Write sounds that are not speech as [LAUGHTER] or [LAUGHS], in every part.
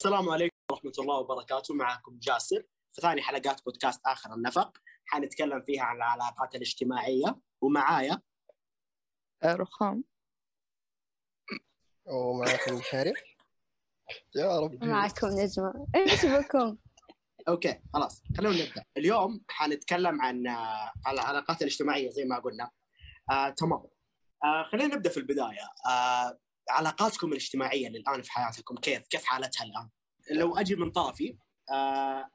السلام عليكم ورحمة الله وبركاته. معكم جاسر في ثاني حلقات بودكاست آخر النفق. حنتكلم فيها عن العلاقات الاجتماعية. ومعايا رخام. ومعكم شارع يا رب. معكم نجمة إيش بكم؟ أوكي خلاص. خلونا نبدأ. اليوم حنتكلم عن آه، على العلاقات الاجتماعية زي ما قلنا. آه، تمام. آه، خلينا نبدأ في البداية. آه، علاقاتكم الاجتماعية الان في حياتكم كيف كيف حالتها الآن لو أجي من طرفي آه،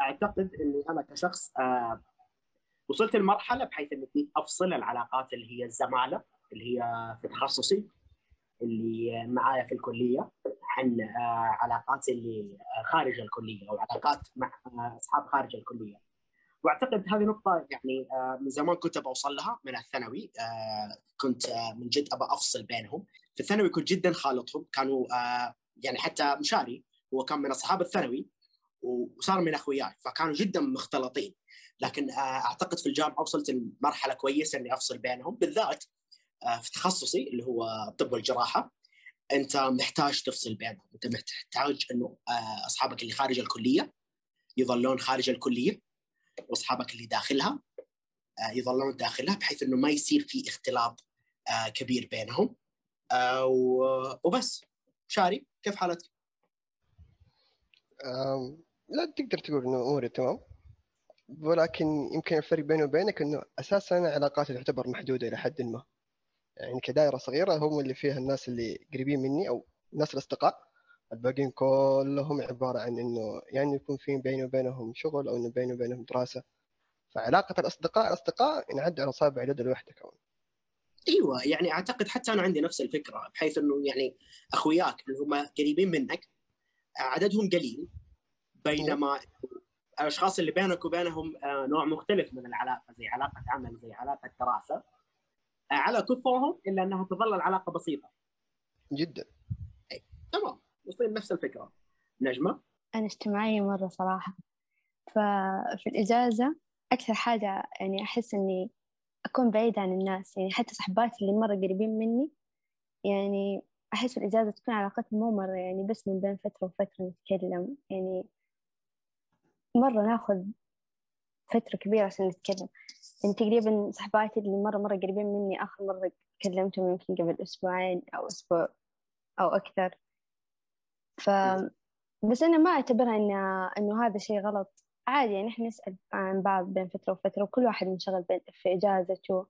أعتقد إني أنا كشخص آه، وصلت لمرحلة بحيث إني أفصل العلاقات اللي هي الزمالة اللي هي في تخصصي اللي معايا في الكلية عن آه، علاقاتي اللي خارج الكلية أو علاقات مع أصحاب خارج الكلية. وأعتقد هذه نقطة يعني من زمان كنت بوصل لها من الثانوي كنت من جد ابى أفصل بينهم. في الثانوي كنت جدا خالطهم. كانوا آه، يعني حتى مشاري هو كان من أصحاب الثانوي وصار من أخوياي فكانوا جدا مختلطين. لكن آه، أعتقد في الجامعة وصلت لمرحلة كويسة إني أفصل بينهم. بالذات آه، في تخصصي اللي هو الطب والجراحة أنت محتاج تفصل بينهم. أنت محتاج إنه آه، أصحابك اللي خارج الكلية يظلون خارج الكلية وأصحابك اللي داخلها يظلون داخلها بحيث إنه ما يصير في اختلاط كبير بينهم. وبس. شاري كيف حالتك؟ لا تقدر تقول إنه أموري تمام. ولكن يمكن الفرق بيني وبينك إنه أساسا علاقاتي تعتبر محدودة إلى حد ما. يعني كدائرة صغيرة هم اللي فيها الناس اللي قريبين مني أو الناس الأصدقاء. الباقيين كلهم عبارة عن إنه يعني يكون في بيني وبينهم شغل أو إنه بيني وبينهم دراسة. فعلاقة الأصدقاء الأصدقاء ينعد على اصابع اليد الواحده كمان. إيوه يعني أعتقد حتى أنا عندي نفس الفكرة بحيث إنه يعني أخوياك اللي هم قريبين منك عددهم قليل بينما الأشخاص اللي بينك وبينهم آه، نوع مختلف من العلاقة زي علاقة عمل زي علاقة دراسة على كثرهم إلا أنها تظل العلاقة بسيطة. جدا. تمام. وصلنا نفس الفكرة. نجمة؟ أنا اجتماعية مرة صراحة. ففي الإجازة أكثر حاجة يعني أحس إني أكون بعيدة عن الناس يعني حتى صحباتي اللي مرة قريبين مني يعني أحس الإجازة تكون علاقتنا مو مرة يعني بس من بين فترة وفترة نتكلم يعني مرة ناخذ فترة كبيرة عشان نتكلم. يعني تقريبا صحباتي اللي مرة مرة قريبين مني آخر مرة كلمتهم يمكن قبل أسبوعين أو أسبوع أو أكثر. ف بس أنا ما أعتبرها إن إنه هذا شيء غلط. عادي يعني إحنا نسأل عن بعض بين فترة وفترة وكل واحد منشغل بين في إجازته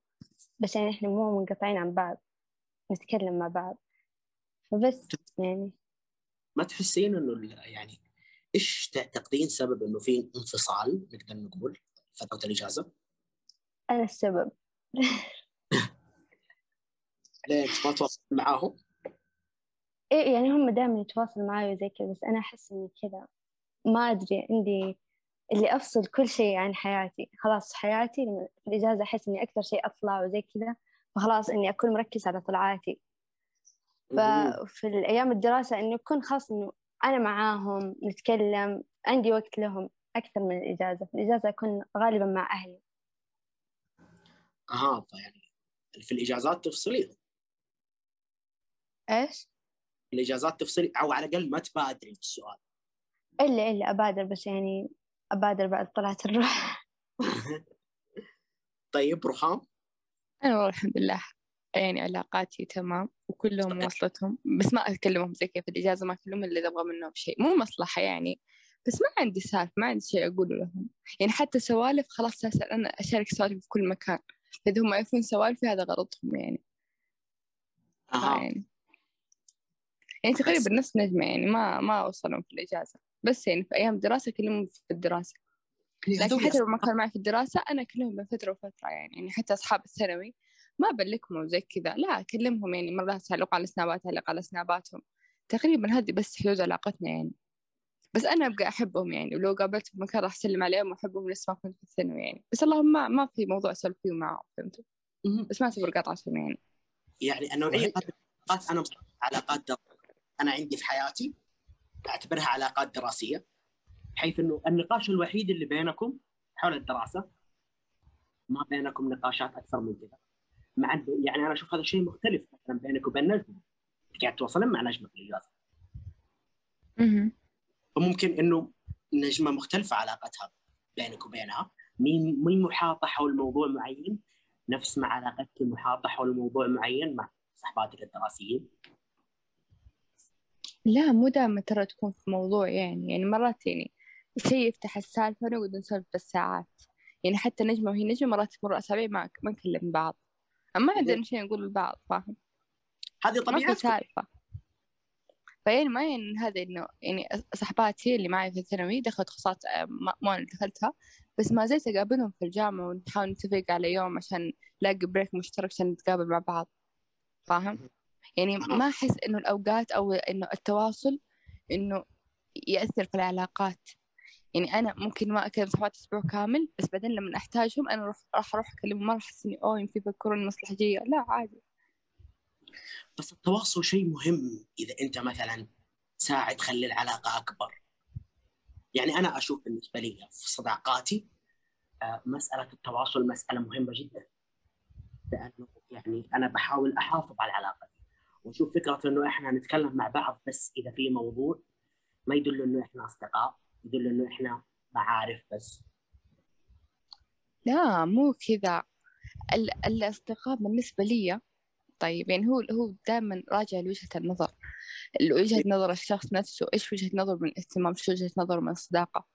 بس يعني إحنا مو منقطعين عن بعض نتكلم مع بعض فبس يعني ما تحسين إنه ال- يعني إيش تعتقدين سبب إنه في انفصال نقدر نقول فترة الإجازة؟ أنا السبب [LAUGHS] ليش ما تواصل معاهم؟ إيه يعني هم دائما يتواصلوا معي وزي كذا بس أنا أحس إني كذا ما أدري عندي اللي أفصل كل شيء عن حياتي. خلاص حياتي في الإجازة أحس إني أكثر شيء أطلع وزي كذا فخلاص إني أكون مركز على طلعاتي. ففي الأيام الدراسة إنه يكون خاص إنه أنا معاهم نتكلم عندي وقت لهم أكثر من الإجازة. في الإجازة أكون غالبا مع أهلي. أها فيعني في الإجازات تفصليهم إيش؟ الإجازات تفصلي أو على الأقل ما تبادري بالسؤال إلا إلا أبادر بس يعني أبادر بعد طلعة الروح. [LAUGHS] طيب رخام أنا والله الحمد لله يعني علاقاتي تمام وكلهم. وصلتهم بس ما أكلمهم زي كيف الإجازة ما أكلمهم إلا إذا أبغى منهم شيء. مو مصلحة يعني بس ما عندي سالفة ما عندي شيء أقوله لهم. يعني حتى سوالف خلاص أسأل أنا أشارك سوالف في كل مكان. فإذا هم يعرفون سوالفي هذا غلطهم يعني. أها. يعني يعني تقريبا نفس نجمة يعني ما ما أوصلهم في الإجازة. بس يعني في أيام الدراسة أكلمهم في الدراسة. لكن حتى لو ما كانوا معي في الدراسة أنا أكلمهم بين فترة وفترة يعني يعني حتى أصحاب الثانوي ما أبلكهم وزي كذا. لا أكلمهم يعني مرات أعلق على سنابات أعلق على سناباتهم. تقريبا هذه بس حدود علاقتنا يعني. بس أنا أبقى أحبهم يعني ولو قابلتهم في مكان راح أسلم عليهم وأحبهم نفس ما كنت في الثانوي يعني. بس اللهم ما ما في موضوع أسولف فيه معاهم فهمتوا. بس ما أعتبر قطع سنة يعني يعني العلاقات أنا مصنف علاقات. أنا عندي في حياتي أعتبرها علاقات دراسية بحيث إنه النقاش الوحيد اللي بينكم حول الدراسة ما بينكم نقاشات أكثر من كذا. مع يعني أنا أشوف هذا الشيء مختلف مثلا بينك وبين نجمه قاعد تتواصلين مع نجمه في الاجازه. فممكن إنه نجمة مختلفة علاقتها بينك وبينها. مين مين محاطة حول موضوع معين؟ نفس ما علاقتك محاطة حول موضوع معين مع صحباتك الدراسيين. لا مو دائما ترى تكون في موضوع يعني يعني مرات يعني شيء يفتح السالفة نقعد نسولف بالساعات. يعني حتى نجمة وهي نجمة مرات تمر أسابيع ما ما نكلم بعض. أما عندنا شيء نقول لبعض فاهم؟ هذه ما طبيعتكم سالفة. فيعني ما يعني هذا إنه يعني صحباتي اللي معي في الثانوي دخلت تخصصات آه، ما ما أنا دخلتها بس ما زلت أقابلهم في الجامعة ونحاول نتفق على يوم عشان نلاقي بريك مشترك عشان نتقابل مع بعض. فاهم؟ يعني ما أحس إنه الأوقات أو إنه التواصل إنه يأثر في العلاقات. يعني أنا ممكن ما أكلم صحباتي أسبوع كامل بس بعدين لما أحتاجهم أنا راح أروح أكلمهم ما راح أحس إني أوه يمكن يفكروني مصلحة جاية. لا عادي. بس التواصل شيء مهم إذا أنت مثلا تساعد تخلي العلاقة أكبر. يعني أنا أشوف بالنسبة لي في صداقاتي آه، مسألة التواصل مسألة مهمة جدا. لأنه يعني أنا بحاول أحافظ على العلاقة. دي واشوف فكرة إنه إحنا نتكلم مع بعض بس إذا في موضوع ما يدل إنه إحنا أصدقاء يدل إنه إحنا معارف بس. لا مو كذا. ال- الأصدقاء بالنسبة لي طيب يعني هو هو دائما راجع لوجهة النظر. وجهة نظر الشخص نفسه إيش وجهة نظره من الاهتمام شو وجهة نظره من الصداقة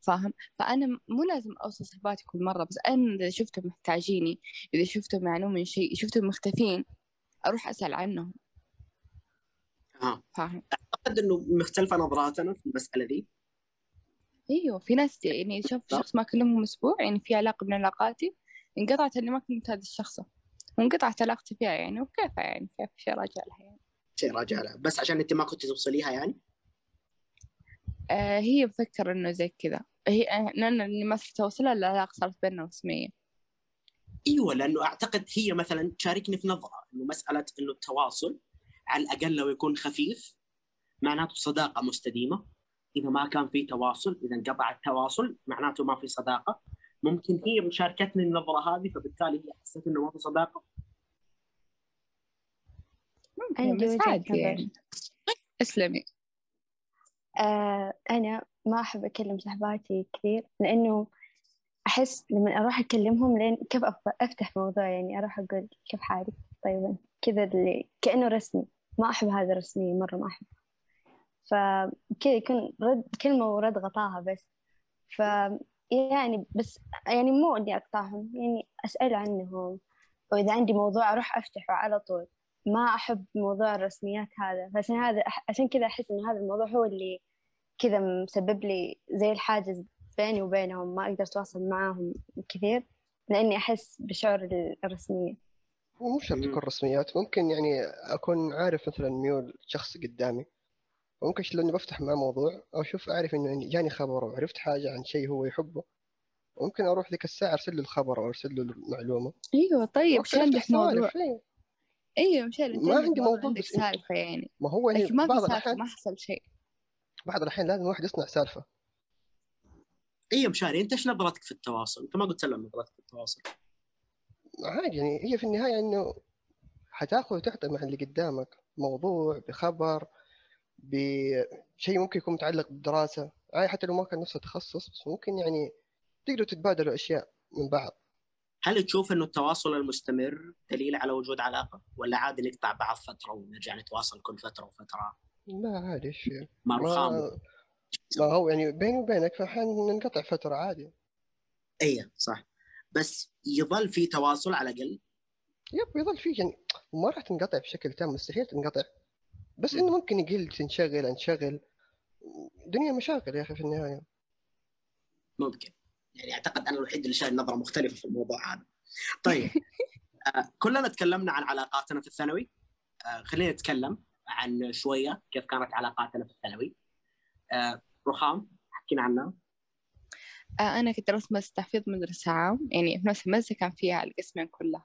فاهم؟ فأنا م- مو لازم أوصل صحباتي كل مرة بس أنا إذا شفتهم محتاجيني إذا شفتهم يعانون من شيء شفتهم مختفين أروح أسأل عنهم. فاهم أعتقد إنه مختلفة نظراتنا في المسألة دي. أيوه في ناس يعني شوف شخص ما كلمهم أسبوع يعني في علاقة من علاقاتي انقطعت إني ما كلمت هذا الشخص وانقطعت علاقتي فيها يعني وكيف يعني كيف شيء راجع لها يعني. شيء راجع لها. بس عشان أنت ما كنت توصليها يعني؟ آه هي مفكرة إنه زي كذا. هي آه، لأن اني ما صرت أوصلها العلاقه صارت بيننا رسميه أيوه لأنه أعتقد هي مثلا تشاركني في نظرة إنه مسألة إنه التواصل على الأقل لو يكون خفيف معناته صداقة مستديمة. إذا ما كان في تواصل إذا انقطع التواصل معناته ما في صداقة. ممكن هي مشاركتني النظرة هذه فبالتالي هي حسيت إنه ما في صداقة. ممكن بس عادي. يعني. اسلمي آه أنا ما أحب أكلم صحباتي كثير لأنه أحس لما أروح أكلمهم لين كيف أفتح موضوع يعني أروح أقول كيف حالك؟ طيب كذا اللي كأنه رسمي. ما أحب هذا الرسمية مرة ما أحب. فكذا يكون رد كلمة ورد غطاها بس. ف يعني بس يعني مو إني أقطعهم يعني أسأل عنهم. وإذا عندي موضوع أروح أفتحه على طول. ما أحب موضوع الرسميات هذا. فعشان هذا عشان كذا أحس إنه هذا الموضوع هو اللي كذا مسبب لي زي الحاجز بيني وبينهم. ما أقدر أتواصل معاهم كثير لأني أحس بشعور ال- الرسمية مو شرط. تكون رسميات ممكن يعني أكون عارف مثلا ميول شخص قدامي ممكن لأني بفتح معه موضوع أو أشوف أعرف إنه يعني جاني خبر وعرفت حاجة عن شيء هو يحبه. ممكن أروح ذيك الساعة أرسل له الخبر أو أرسل له المعلومة. أيوه طيب عندك موضوع. أيوه مش أنت ما عندك عندي موضوع عندك سالفه يعني. ما هو يعني ما في بعض سالفه الأحيان ما حصل شيء. بعض الأحيان لازم الواحد يصنع سالفة. اي مشاري أنت إيش نظرتك في التواصل؟ أنت ما قلت لنا نظرتك في التواصل. عادي يعني هي في النهاية إنه حتأخذ وتعطي مع اللي قدامك موضوع بخبر بشيء ممكن يكون متعلق بالدراسة. عادي حتى لو ما كان نفس التخصص بس ممكن يعني تقدروا تتبادلوا أشياء من بعض. هل تشوف إنه التواصل المستمر دليل على وجود علاقة ولا عادي نقطع بعض فترة ونرجع نتواصل كل فترة وفترة؟ لا عادي إيش؟ ما ما رخام ما هو يعني بيني وبينك في أحيان ننقطع فترة عادي. اي صح. بس يظل في تواصل على الأقل؟ يب يظل فيه يعني ما راح تنقطع بشكل تام مستحيل تنقطع. بس. إنه ممكن يقل تنشغل انشغل. دنيا مشاكل يا أخي في النهاية. ممكن. يعني أعتقد أنا الوحيد اللي شايف نظرة مختلفة في الموضوع هذا. [LAUGHS] طيب. آه كلنا تكلمنا عن علاقاتنا في الثانوي. آه خلينا نتكلم عن شوية كيف كانت علاقاتنا في الثانوي. آه رخام حكينا عنها. أنا كنت مدرسه تحفيظ مدرسة عام يعني في نفس المدرسة كان فيها القسمين كلها.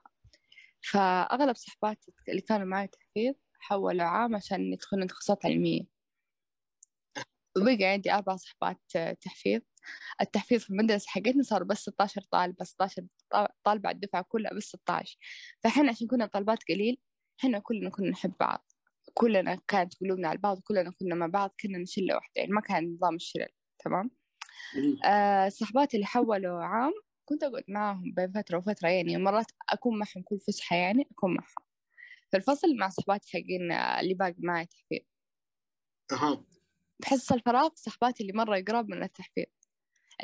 فأغلب صحباتي اللي كانوا معي تحفيظ حولوا عام عشان يدخلون تخصصات علمية. وبقى عندي أربع صحبات آه، تحفيظ. التحفيظ في المدرسة حقتنا صار بس 16 طالبة 16 طا- طالبة على الدفعة كلها بس 16 فإحنا عشان كنا طالبات قليل إحنا كلنا كنا نحب بعض. كلنا كانت قلوبنا على بعض كلنا كنا مع بعض كنا شلة واحدة يعني ما كان نظام الشلل تمام. آه صحباتي اللي حولوا عام كنت أقعد معاهم بين فترة وفترة يعني مرات أكون معهم كل فسحة يعني أكون معهم. في الفصل مع صحباتي حقين آه، اللي باقي معي تحفيظ أها. بحس الفراغ صحباتي اللي مرة قراب من التحفيظ.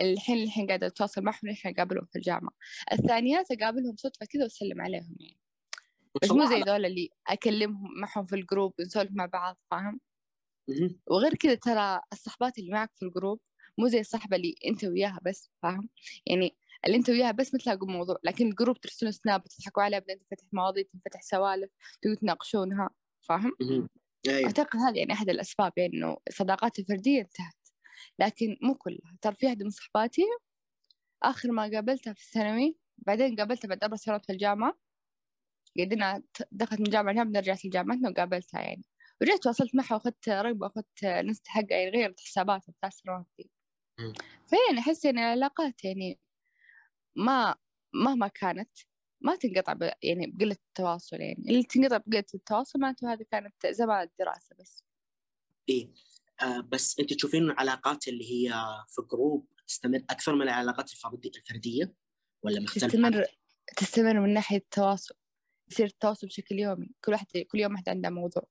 الحين الحين قاعدة أتواصل معهم الحين أقابلهم في الجامعة. الثانيات أقابلهم صدفة كذا وأسلم عليهم يعني. بس مو زي ذول اللي أكلمهم معهم في ال group ونسولف مع بعض فاهم. وغير كذا ترى الصحبات اللي معك في ال group مو زي الصحبة اللي أنت وياها بس فاهم؟ يعني اللي أنت وياها بس بتلاقوا موضوع لكن ال group ترسلون Snap تضحكوا عليها بعدين تنفتح مواضيع تنفتح سوالف تقعدوا تناقشونها فاهم؟ مهم. أيوه أعتقد هذه يعني أحد الأسباب يعني إنه صداقاتي الفردية انتهت لكن مو كلها. ترى في واحدة من صحباتي آخر ما قابلتها في الثانوي بعدين قابلتها بعد أربع سنوات في الجامعة قعدنا دخلت من جامعة لجامعة رجعت لجامعتنا وقابلتها يعني. ورجعت تواصلت معها وأخذت رقبة وأخذت الانستا حقها يعني غيرت حساباتها بتاع السنوات دي. فيعني أحس يعني العلاقات يعني ما مهما كانت ما تنقطع ب... يعني بقلة التواصل يعني. اللي تنقطع بقلة التواصل معناته هذه كانت زمان الدراسة بس. إيه آه بس انت تشوفين العلاقات اللي هي في جروب تستمر أكثر من العلاقات الفردي- الفردية ولا مختلفة؟ تستمر تستمر من ناحية التواصل. يصير التواصل بشكل يومي. كل واحد كل يوم واحد عنده موضوع.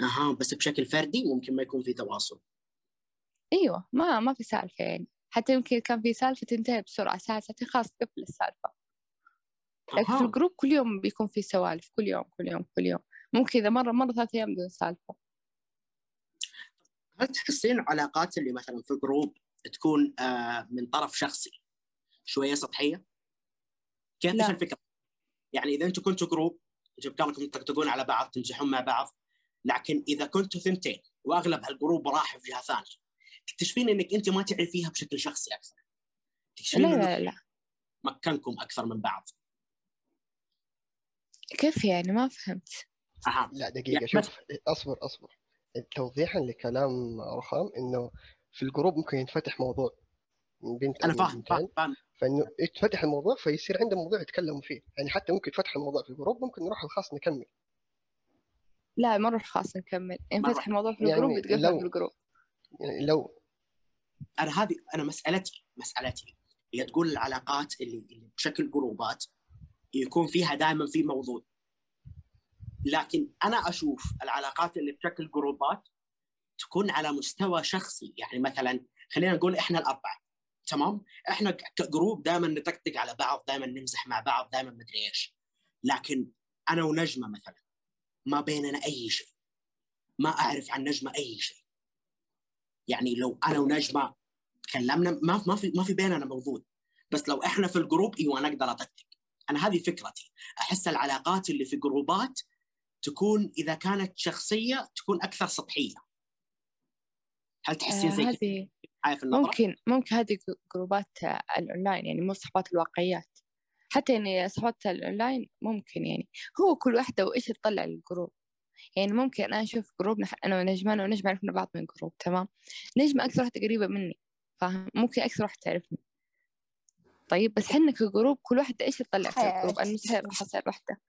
أها بس بشكل فردي ممكن ما يكون في تواصل. أيوة ما ما في سالفة يعني حتى يمكن كان في سالفة تنتهي بسرعة ساعة ساعتين خلاص تقفل السالفة لكن في أها. ال group كل يوم بيكون في سوالف كل يوم كل يوم كل يوم ممكن إذا مرة مرة ثلاثة أيام بدون سالفة هل تحسين العلاقات اللي مثلا في group تكون آه من طرف شخصي شوية سطحية؟ كيف. إيش الفكرة؟ يعني إذا أنتم كنتوا group جبت لكم تطقطقون على بعض تمزحون مع بعض لكن إذا كنتوا ثنتين وأغلب هال group راح في جهة ثانية تكتشفين إنك أنت ما تعرفيها بشكل شخصي أكثر. لا تكتشفين إنه لا لا. مكنكم أكثر من بعض. كيف يعني؟ ما فهمت. أها. لا دقيقة يعني شوف أصبر أصبر. توضيحا لكلام رخام إنه في ال group ممكن ينفتح موضوع من بنت أنا فاهم فاهم فاهم. فإنه يتفتح الموضوع فيصير عنده موضوع يتكلموا فيه. يعني حتى ممكن يتفتح الموضوع في ال group ممكن نروح الخاص نكمل. لا مرة خلاص نكمل. ينفتح الموضوع في يعني ال group يتقفل لو- في الجروب. يعني لو أنا هذه أنا مسألتي مسألتي هي تقول العلاقات اللي, اللي بشكل جروبات يكون فيها دائما في موضوع. لكن أنا أشوف العلاقات اللي بشكل جروبات تكون على مستوى شخصي. يعني مثلا خلينا نقول إحنا الأربعة تمام؟ إحنا ك group دائما نطقطق على بعض دائما نمزح مع بعض دائما مدري إيش. لكن أنا ونجمة مثلا ما بيننا أي شيء ما أعرف عن نجمة أي شيء. يعني لو أنا ونجمة تكلمنا ما ما في ما في بيننا موضوع بس لو إحنا في الجروب إيوه أنا أقدر أطقطق. أنا هذه فكرتي. أحس العلاقات اللي في جروبات تكون إذا كانت شخصية تكون أكثر سطحية. هل تحسين آه زي هذه؟ ممكن ممكن هذه جروبات الأونلاين يعني مو صحبات الواقعيات. حتى يعني صحبات الأونلاين ممكن يعني. هو كل واحدة وإيش تطلع لل group. يعني ممكن أنا أشوف group نح... أنا ونجمة أنا ونجمة عرفنا بعض من group تمام؟ نجمة أكثر واحدة قريبة مني فاهم؟ ممكن أكثر واحدة تعرفني. طيب بس حنا ك group كل واحدة إيش تطلع في ال group أنا مستحيل أروح أسأل واحدة.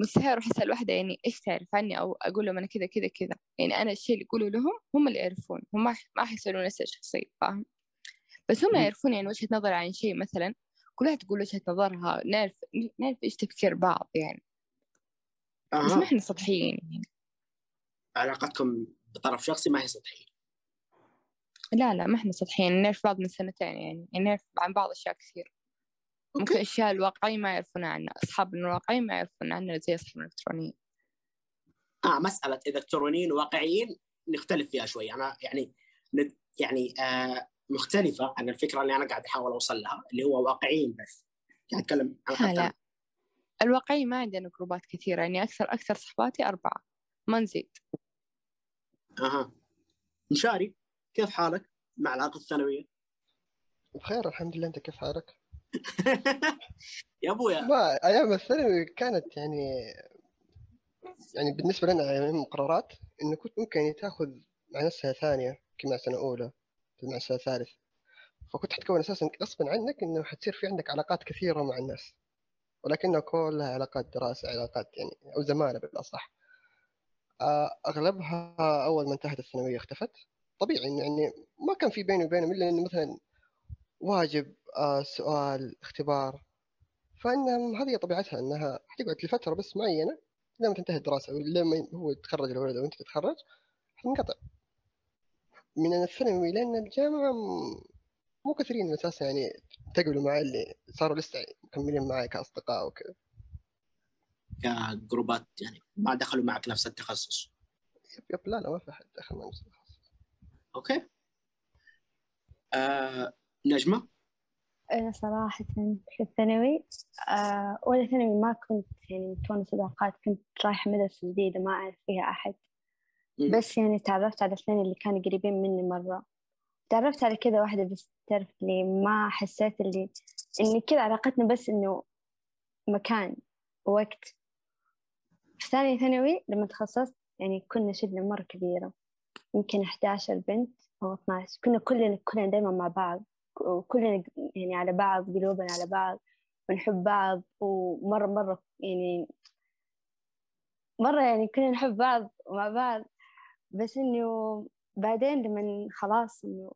مستحيل أروح أسأل واحدة يعني إيش تعرف عني؟ أو أقول لهم أنا كذا كذا كذا. يعني أنا الشيء اللي أقوله لهم هم اللي يعرفون هم ما حيسألون أسئلة شخصية فاهم؟ بس هم. يعرفون يعني وجهة نظر عن شيء مثلا كل واحد تقول وجهة نظرها نعرف نعرف إيش تفكير بعض يعني. بس ما أها. إحنا سطحيين. يعني علاقتكم بطرف شخصي ما هي سطحية. لا لا ما إحنا سطحيين. نعرف بعض من سنتين يعني, يعني نعرف عن بعض أشياء كثير. ممكن أوكي. أشياء الواقعية ما يعرفون عنها. أصحابنا الواقعيين ما يعرفون عنها زي أصحابنا الإلكترونيين. آه مسألة اذا إلكترونيين واقعيين نختلف فيها شوي. أنا يعني يعني آه مختلفة عن الفكرة اللي أنا قاعد أحاول أوصل لها اللي هو واقعيين بس. قاعد أتكلم عن. الواقعي ما عندنا جروبات كثيرة يعني أكثر أكثر صحباتي أربعة. ما نزيد. أها. مشاري كيف حالك مع العلاقة الثانوية؟ بخير الحمد لله. أنت كيف حالك؟ [LAUGHS] يا أبويا. ما أيام الثانوي كانت يعني يعني بالنسبة لنا أيام المقررات إنه كنت ممكن يعني تأخذ مع ناس سنه ثانية يمكن مع سنة أولى مع سنة ثالث فكنت حتكون أساسا غصبا عنك إنه حتصير في عندك علاقات كثيرة مع الناس. ولكنها كلها علاقات دراسة علاقات يعني أو زماله بالأصح. آه، أغلبها أول ما انتهت الثانوية اختفت. طبيعي يعني ما كان في بيني وبينهم إلا انه مثلا واجب آه، سؤال اختبار. فإن هذه طبيعتها إنها حتقعد لفترة بس معينة لما تنتهي الدراسة ولما هو يتخرج الولد وأنت تتخرج حنقطع من الثانوي لين الجامعة م- مو كثيرين أساسا يعني تقبلوا معي اللي صاروا لسه مكملين معي كأصدقاء وكذا كجروبات يعني ما دخلوا معك نفس التخصص. يب يب لا لا ما في أحد دخل مع نفس التخصص. أوكي. آه نجمة؟ أنا صراحة في الثانوي آه، أولى ثانوي ما كنت يعني مكونة صداقات كنت رايحة مدرسة جديدة ما أعرف فيها أحد. بس يعني تعرفت على اثنين اللي كانوا قريبين مني مرة. تعرفت على كذا واحدة بس تعرف اللي ما حسيت اللي إني كذا علاقتنا بس إنه مكان ووقت. في ثانية ثانوي لما تخصصت يعني كنا شلة مرة كبيرة. يمكن 11 بنت أو 12 كنا كلنا كلنا دايما مع بعض. وكلنا يعني على بعض قلوبنا على بعض ونحب بعض. ومرة مرة يعني مرة يعني كنا نحب بعض مع بعض. بس إنه بعدين لما خلاص إنه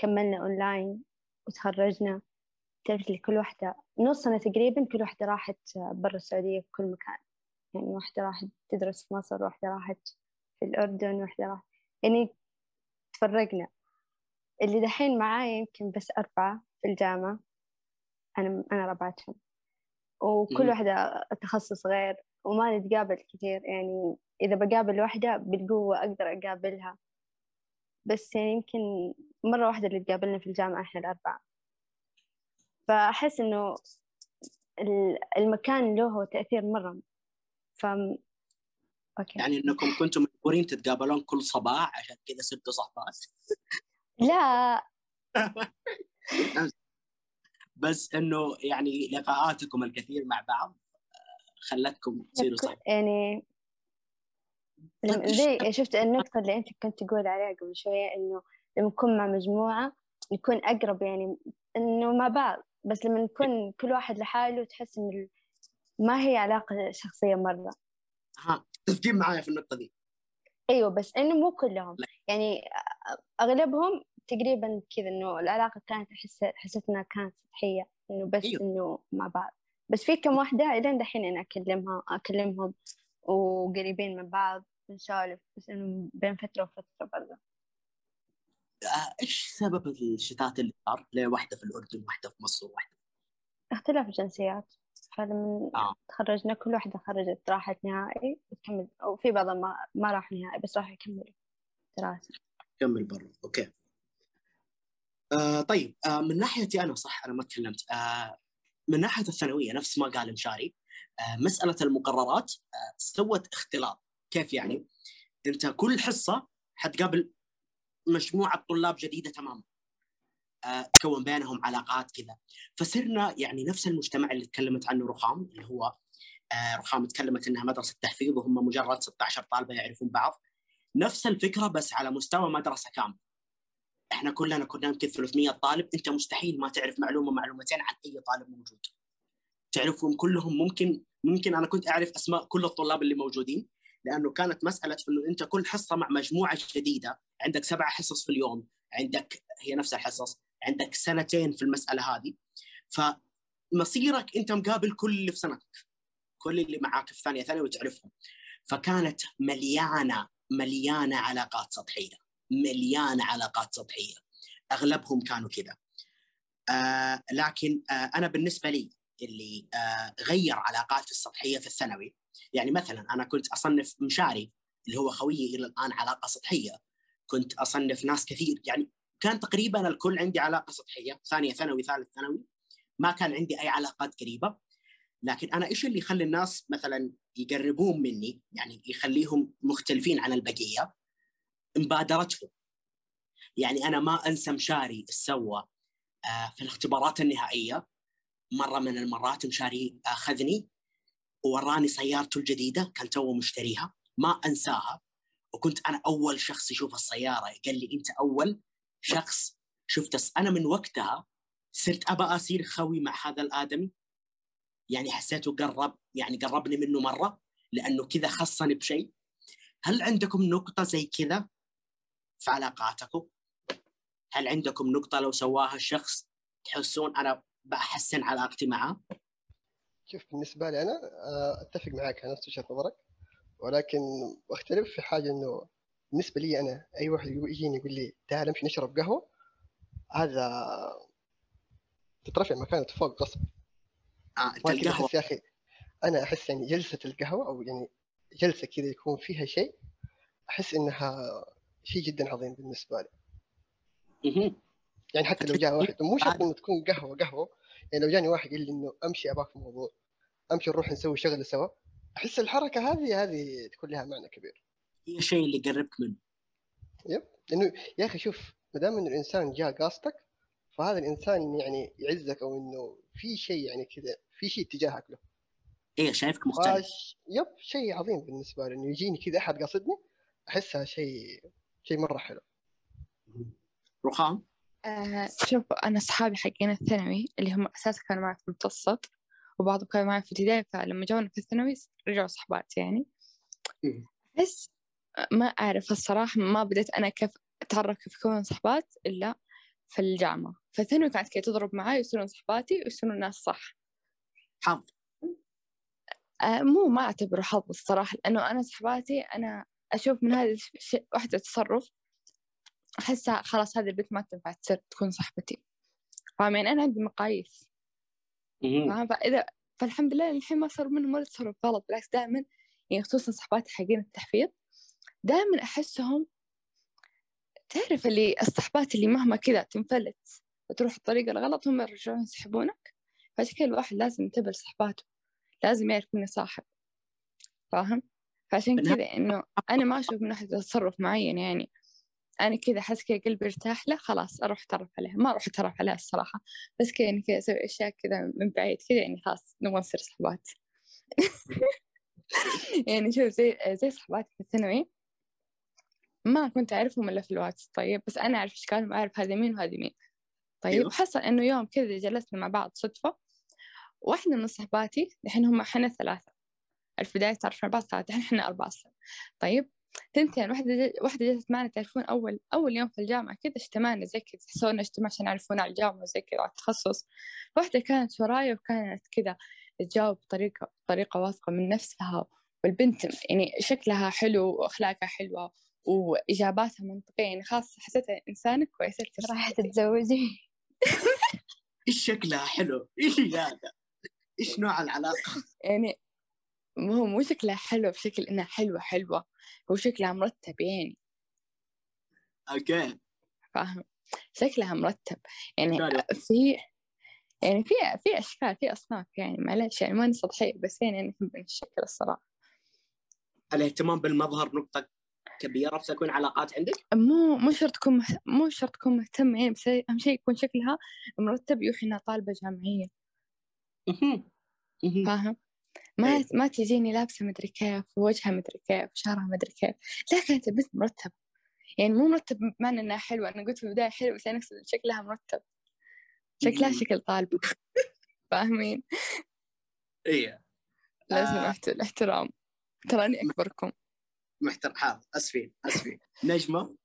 كملنا أونلاين وتخرجنا. تعرف لي كل واحدة نص سنة تقريبا كل واحدة راحت برا السعودية في كل مكان. يعني واحدة راحت تدرس في مصر واحدة راحت في الأردن واحدة راحت. يعني تفرقنا. اللي دحين معايا يمكن بس أربعة في الجامعة. أنا أنا ربعتهم. وكل. واحدة تخصص غير وما نتقابل كثير. يعني إذا بقابل واحدة بالقوة أقدر أقابلها. بس يعني يمكن مرة واحدة اللي تقابلنا في الجامعة إحنا الأربعة. فأحس إنه ال- المكان له تأثير مرة. ف أوكي. يعني إنكم كنتم مجبورين تتقابلون كل صباح عشان كذا صرتوا صحبات؟ لا. [LAUGHS] بس إنه يعني لقاءاتكم الكثير مع بعض آه، خلتكم تصيروا صحبات. يعني زي شفت النقطة اللي أنت كنت تقول عليها قبل شوية إنه لما نكون مع مجموعة نكون أقرب يعني إنه مع بعض بس لما نكون كل واحد لحاله تحس إن ما هي علاقة شخصية مرة. ها تفكين معايا في النقطة دي. أيوة بس إنه مو كلهم. لا. يعني أغلبهم تقريبا كذا إنه العلاقة كانت أحس حسيت إنها كانت سطحية إنه بس أيوة. إنه مع بعض. بس في كم واحدة إلين دحين أنا أكلمها أكلمهم. وقريبين من بعض نسولف بس إنه بين فترة وفترة برضه. إيش سبب الشتات اللي صار؟ ليه واحدة في الأردن واحدة في مصر وواحده اختلاف الجنسيات. فلما آه. تخرجنا كل واحدة خرجت راحت نهائي وتكمل وفي بعضهم ما, ما راح نهائي بس راح يكملوا. دراسة. كمل برا. أوكي. آه طيب. آه من ناحيتي أنا صح أنا ما تكلمت. آه من ناحية الثانوية نفس ما قال مشاري. آه مسألة المقررات آه سوت اختلاط. كيف يعني؟ أنت كل حصة حتقابل مجموعة طلاب جديدة تماما. آه تكون بينهم علاقات كذا. فصرنا يعني نفس المجتمع اللي تكلمت عنه رخام اللي هو آه رخام تكلمت إنها مدرسة تحفيظ وهم مجرد 16 طالبة يعرفون بعض. نفس الفكرة بس على مستوى مدرسة كامله إحنا كلنا كنا يمكن 300 طالب. أنت مستحيل ما تعرف معلومة معلومتين عن أي طالب موجود. تعرفهم كلهم ممكن ممكن أنا كنت أعرف أسماء كل الطلاب اللي موجودين لأنه كانت مسألة إنه أنت كل حصة مع مجموعة جديده عندك سبع حصص في اليوم عندك هي نفس الحصص عندك سنتين في المسألة هذه. فمصيرك أنت مقابل كل اللي في سنتك كل اللي معاك في ثانية ثانوي وتعرفهم. فكانت مليانة مليانة علاقات سطحية مليانة علاقات سطحية. أغلبهم كانوا كذا. آه لكن آه أنا بالنسبة لي اللي آه غير علاقاتي السطحية في الثانوي. يعني مثلا أنا كنت أصنف مشاري اللي هو خويي إلى الآن علاقة سطحية. كنت أصنف ناس كثير. يعني كان تقريبا الكل عندي علاقة سطحية ثانية ثانوي ثالث ثانوي. ما كان عندي أي علاقات قريبة. لكن أنا إيش اللي يخلي الناس مثلا يقربون مني؟ يعني يخليهم مختلفين عن البقية؟ مبادرتهم. يعني أنا ما أنسى مشاري سوى آه في الاختبارات النهائية. مرة من المرات مشاري أخذني ووراني سيارته الجديدة كان توه مشتريها ما أنساها. وكنت أنا أول شخص يشوف السيارة قال لي أنت أول شخص شفت. أنا من وقتها صرت ابى أصير خوي مع هذا الآدمي. يعني حسيته قرب يعني قربني منه مرة لأنه كذا خصني بشيء. هل عندكم نقطة زي كذا في علاقاتكم؟ هل عندكم نقطة لو سواها الشخص تحسون أنا بحسن علاقتي معه؟ شوف بالنسبة لي أنا آه، أتفق معك على نفس وجهة نظرك ولكن أختلف في حاجة إنه بالنسبة لي أنا أي واحد يجيني يقول لي تعال نمشي نشرب قهوة هذا تترفع مكانه فوق غصب آه أحس يا أخي أنا أحس يعني جلسة القهوة أو يعني جلسة كذا يكون فيها شيء أحس إنها شيء جدا عظيم بالنسبة لي. يعني حتى لو جاء واحد مو شرط إنه تكون قهوة قهوة. يعني لو جاني واحد قال لي إنه أمشي أباك في موضوع أمشي نروح نسوي شغله سوا أحس الحركة هذه هذه تكون لها معنى كبير. هي الشيء اللي يقربك منه. يب. لأنه يا أخي شوف ما دام إنه الإنسان جاء قاصدك فهذا الإنسان يعني يعزك أو إنه في شيء يعني كذا في شيء تجاهك له. إيه شايفك مختلف. يب شيء عظيم بالنسبة لي. إنه يجيني كذا أحد قاصدني أحسها شيء شيء مرة حلو. رخام؟ آه شوف أنا أصحابي حقين الثانوي اللي هم أساسا كانوا معي في المتوسط وبعضهم كانوا معي في الابتدائي فلما جونا في الثانوي رجعوا صحبات يعني. أحس ما أعرف الصراحة ما بديت أنا كيف أتعرف كيف أكون صحبات إلا في الجامعة. فالثانوي كانت كي تضرب معاي ويصيرون صحباتي ويصيرون ناس صح. حظ. آه مو ما أعتبره حظ الصراحة لأنه أنا صحباتي أنا أشوف من هذا الشيء واحدة تصرف أحسها خلاص هذه البنت ما تنفع تصير تكون صاحبتي. فاهم يعني أنا عندي مقاييس. فاهم؟ فإذا فالحمد لله الحين ما صار منهم ولا تصرف غلط بالعكس دائما يعني خصوصا صحباتي حقين التحفيظ دائما أحسهم تعرف اللي الصحبات اللي مهما كذا تنفلت وتروح الطريق الغلط هم يرجعون يسحبونك؟ فعشان كذا الواحد لازم ينتبه لصحباته لازم يعرف إنه صاحب. فاهم؟ فعشان كذا إنه أنا ما أشوف من أحد تصرف معين يعني. أنا كذا أحس كذا قلبي ارتاح له خلاص أروح أتعرف عليها. ما أروح أتعرف عليها الصراحة بس كذا يعني كذا أسوي أشياء كذا من بعيد كذا يعني خلاص نبغى نصير صحبات. [LAUGHS] يعني شوف زي زي صحباتي في الثانوي ما كنت أعرفهم إلا في الواتس طيب. بس أنا أعرف أشكالهم أعرف هذا مين وهذه مين. طيب أيوه. وحصل إنه يوم كذا جلسنا مع بعض صدفة واحدة من صحباتي الحين هم إحنا ثلاثة. البداية تعرفنا بعض ثلاثة إحنا أربعة أصلا طيب تنتين واحدة. واحدة جلست معنا تعرفون أول أول يوم في الجامعة كذا اجتمعنا زي كذا سوينا اجتماع عشان يعرفونا على الجامعة وزي كذا على التخصص واحدة كانت وراي وكانت كذا تجاوب بطريقة طريقة واثقة من نفسها والبنت يعني شكلها حلو وأخلاقها حلوة وإجاباتها منطقية يعني خلاص حسيتها إنسانة كويسة راح. تتزوجي [LAUGHS] إيش شكلها حلو؟ إيش هذا؟ إيش نوع العلاقة؟ يعني مو مو شكلها حلو بشكل إنها حلوة حلوة. هو شكلها مرتب يعني أوكي. فاهم شكلها مرتب. يعني. في يعني في في أشكال في أصناف يعني معلش يعني ما سطحية بس يعني أنا أحب الشكل الصراحة. الاهتمام بالمظهر نقطة كبيرة في تكوين علاقات عندك؟ مو مو شرط تكون مه... مو شرط تكون مهتمة يعني بس أهم شيء يكون شكلها مرتب يوحي إنها طالبة جامعية. فاهم ما أي. ما تجيني لابسة مدري كيف ووجهها مدري كيف وشعرها مدري كيف. لا كانت البنت مرتبة. يعني مو مرتب بمعنى إنها حلوة أنا قلت في البداية حلوة بس أنا أقصد شكلها مرتب. شكلها. شكل طالبة [LAUGHS] فاهمين؟ إيه. لازم آه. احت- الاحترام. تراني أكبركم. محترم. حاضر. أسفين. أسفين. نجمة؟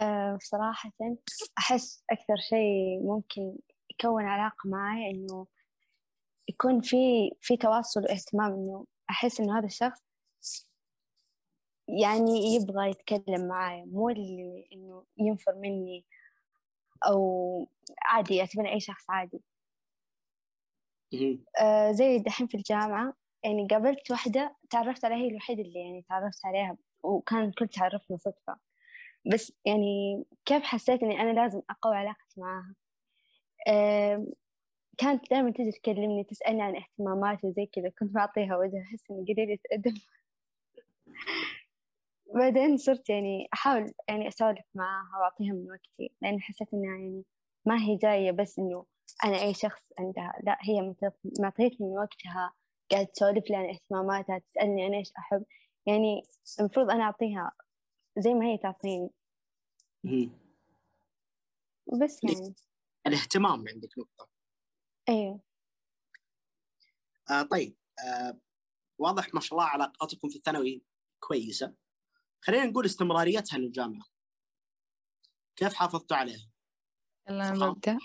أه بصراحة أحس أكثر شيء ممكن يكون علاقة معي إنه يكون في في تواصل واهتمام إنه أحس إنه هذا الشخص يعني يبغى يتكلم معاي مو اللي إنه ينفر مني أو عادي يعتبرني أي شخص عادي. آه زي دحين في الجامعة يعني قابلت واحدة تعرفت عليها هي الوحيدة اللي يعني تعرفت عليها وكان الكل تعرفنا صدفة. بس يعني كيف حسيت إني أنا لازم أقوي علاقتي معاها؟ آه كانت دائما تجي تكلمني تسألني عن اهتماماتي وزي كذا كنت بعطيها وجه أحس إني قليلة أدب [LAUGHS] بعدين صرت يعني أحاول يعني أسولف معاها وأعطيها من وقتي لأن حسيت إنها يعني ما هي جاية بس إنه أنا أي شخص عندها لا هي معطيت- معطيتني من وقتها قاعدة تسولف لي عن اهتماماتها تسألني أنا إيش أحب يعني المفروض أنا أعطيها زي ما هي تعطيني. بس؟ يعني الاهتمام عندك نقطة أيوه آه طيب آه واضح ما شاء الله علاقاتكم في الثانوي كويسة. خلينا نقول استمراريتها للجامعه كيف حافظتوا عليها؟ يلا ببدأ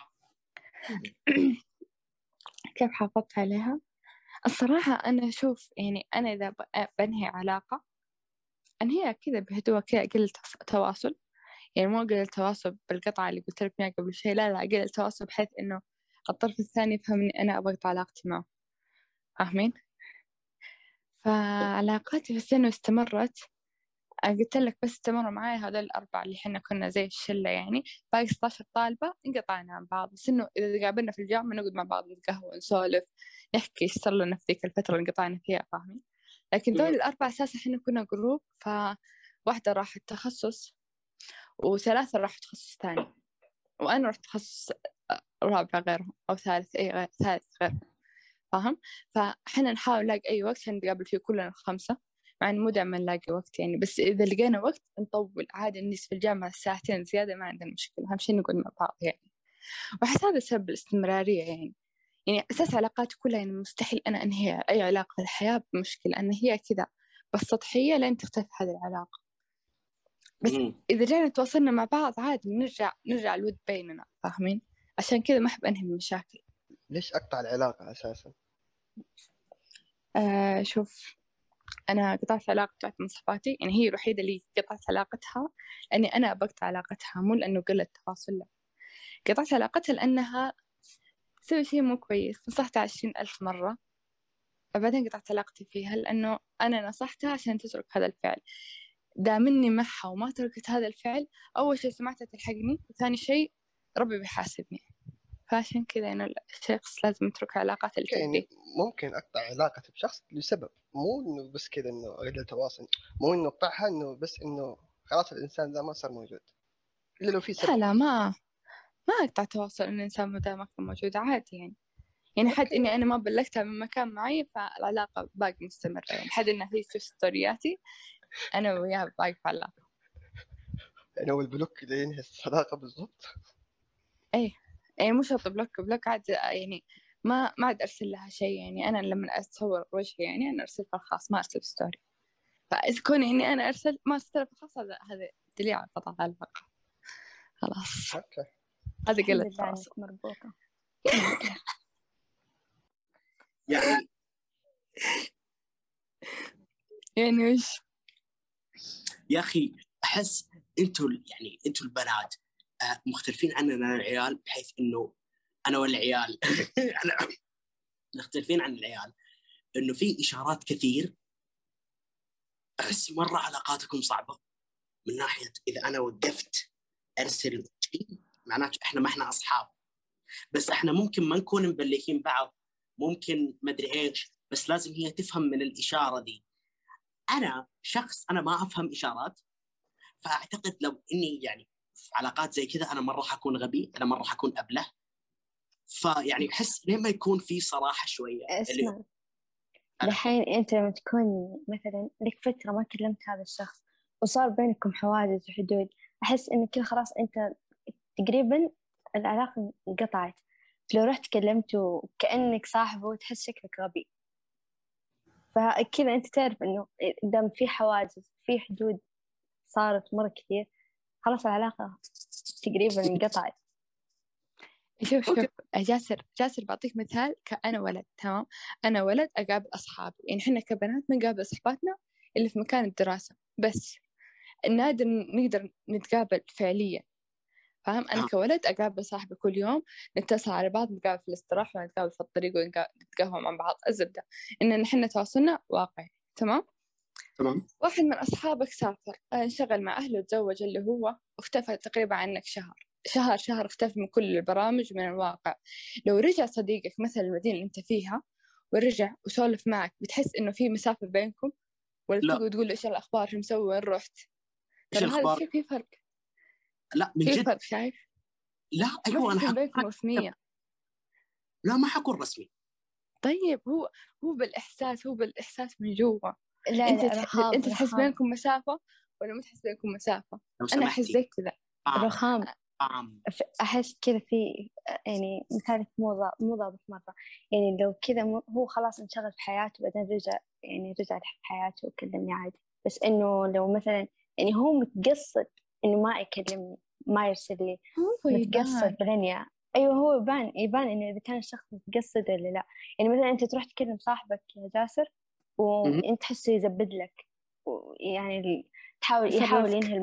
[COUGHS] كيف حافظت عليها؟ الصراحة أنا أشوف يعني أنا إذا ب- بنهي علاقة أنهيها كذا بهدوء كذا أقل تواصل. يعني مو أقل التواصل بالقطعة اللي قلت لك إياها قبل شوي لا لا أقل التواصل بحيث إنه الطرف الثاني يفهم إني أنا أبغى علاقتي معه. فاهمين؟ فعلاقاتي في الثانوي استمرت. قلت لك بس استمروا معاي هذول الأربعة اللي حنا كنا زي الشلة يعني. باقي 16 طالبة انقطعنا عن بعض. بس إنه إذا تقابلنا في الجامعة نقعد مع بعض نتقهوى نسولف نحكي إيش صار لنا في ذيك الفترة اللي انقطعنا فيها فاهمين؟ لكن دول. الأربعة أساسا حنا كنا جروب فواحدة راحت تخصص وثلاثة راحوا تخصص ثاني. وأنا رحت تخصص رابع غيرهم أو ثالث أي غير ثالث غيرهم. فاهم؟ فحنا نحاول نلاقي أي وقت نتقابل فيه كلنا الخمسة مع إنه مو دائما نلاقي وقت يعني. بس إذا لقينا وقت نطول عادي نجلس في الجامعة ساعتين زيادة ما عندنا مشكلة. أهم شيء نقعد مع بعض يعني. وأحس هذا سبب الاستمرارية يعني. يعني أساس علاقاتي كلها يعني مستحيل أنا أنهي أي علاقة في الحياة بمشكلة. أن هي كذا بس سطحية لين تختفي هذه العلاقة. بس. إذا رجعنا تواصلنا مع بعض عادي نرجع نرجع الود بيننا. فاهمين؟ عشان كذا ما أحب أنهي المشاكل. ليش أقطع العلاقة أساسا؟ آه شوف أنا قطعت علاقة واحدة من صحباتي يعني هي الوحيدة اللي قطعت علاقتها لأني أنا بقطع علاقتها مو لأنه قلة تواصل لا. قطعت علاقتها لأنها تسوي شيء مو كويس. نصحتها عشرين ألف مرة. بعدين قطعت علاقتي فيها لأنه أنا نصحتها عشان تترك هذا الفعل. دامني معها وما تركت هذا الفعل أول شيء سمعتها تلحقني وثاني شيء ربي بيحاسبني. فعشان كذا إنه الشخص لازم يترك علاقات اللي يعني ممكن أقطع علاقتي بشخص لسبب. مو إنه بس كذا إنه أقل تواصل مو إنه أقطعها إنه بس إنه خلاص الإنسان ذا ما صار موجود. إلا لو في لا سبب. لا ما ما أقطع تواصل إن الإنسان دام ما كان موجود عادي يعني. يعني حد. إني أنا ما بلغتها من مكان معين فالعلاقة باقي مستمرة. يعني حد إنها هي تشوف ستورياتي أنا وياها باقي في علاقة. يعني هو ال block اللي ينهي الصداقة بالضبط. يعني مو شرط block block عاد يعني ما ما عاد أرسل لها شيء يعني أنا لما أتصور وجهي يعني أنا أرسل في الخاص ما أرسل في story فإذا كوني إني أنا أرسل ما أرسل في الخاص هذا هذا دليل على قطع العلاقة خلاص. أوكي. هذا قلة تواصل إنك مربوطة. يعني يعني وش؟ يا أخي أحس أنتوا يعني أنتوا البنات مختلفين عننا العيال بحيث إنه أنا والعيال [LAUGHS] مختلفين عن العيال. إنه في إشارات كثير احس مرة علاقاتكم صعبة. من ناحية إذا أنا وقفت أرسل معناته إحنا ما إحنا أصحاب. بس إحنا ممكن ما نكون مبلغين بعض ممكن ما أدري إيش بس لازم هي تفهم من الإشارة دي. أنا شخص أنا ما أفهم إشارات فأعتقد لو إني يعني في علاقات زي كذا أنا مرة حكون غبي أنا مرة حكون أبله. فيعني احس لين ما يكون في صراحة شوية أسمع. دحين أنت لما تكون مثلا لك فترة ما كلمت هذا الشخص وصار بينكم حواجز وحدود أحس إن كذا خلاص أنت تقريبا العلاقة انقطعت. لو رحت كلمته كأنك صاحبه تحس شكلك غبي. فكذا أنت تعرف إنه دام في حواجز في حدود صارت مرة كثير خلاص العلاقة تقريبا [LAUGHS] انقطعت. شوف. شوف جاسر جاسر بعطيك مثال كأنا ولد تمام؟ أنا ولد أقابل أصحابي. يعني إحنا كبنات نقابل صحباتنا إلا في مكان الدراسة. بس نادر نقدر نتقابل فعليا. فاهم؟ أنا آه. كولد أقابل صاحبي كل يوم نتصل على بعض نتقابل في الاستراحة ونتقابل في الطريق ونتقهوى مع بعض. الزبدة. إن نحن تواصلنا واقعي تمام؟ تمام. واحد من أصحابك سافر آه، انشغل مع أهله وتزوج اللي هو واختفى تقريبا عنك شهر. شهر شهر اختفى من كل البرامج ومن الواقع. لو رجع صديقك مثل المدينة اللي أنت فيها ورجع وسولف معك بتحس إنه في مسافة بينكم؟ ولا لا. تقول له إيش الأخبار؟ شو مسوي؟ وين رحت؟ هذا الأخبار؟ الشيء في فرق. لا من جد. فرق شايف؟ لا أيوه إن حق... بينكم رسمية لا ما حكون رسمي. طيب هو هو بالإحساس هو بالإحساس من جوا. لا أنت لا تح... رخام أنت تحس رخام بينكم مسافة ولا ما تحس بينكم أنا أحس سمحتي زي كذا. آم. رخام آم. ف- أحس كذا في يعني مثالك مو مو ضابط مرة. يعني لو كذا هو خلاص انشغل في حياته بعدين رجع يعني رجع لحياته وكلمني عادي. بس إنه لو مثلا يعني هو متقصد إنه ما يكلمني ما يرسل لي. متقصد. غنية أيوة هو يبان يبان إنه إذا كان الشخص متقصد ولا لا. يعني مثلا أنت تروح تكلم صاحبك يا جاسر وأنت تحسه يزبد لك يعني تحاول. يحاول ينهي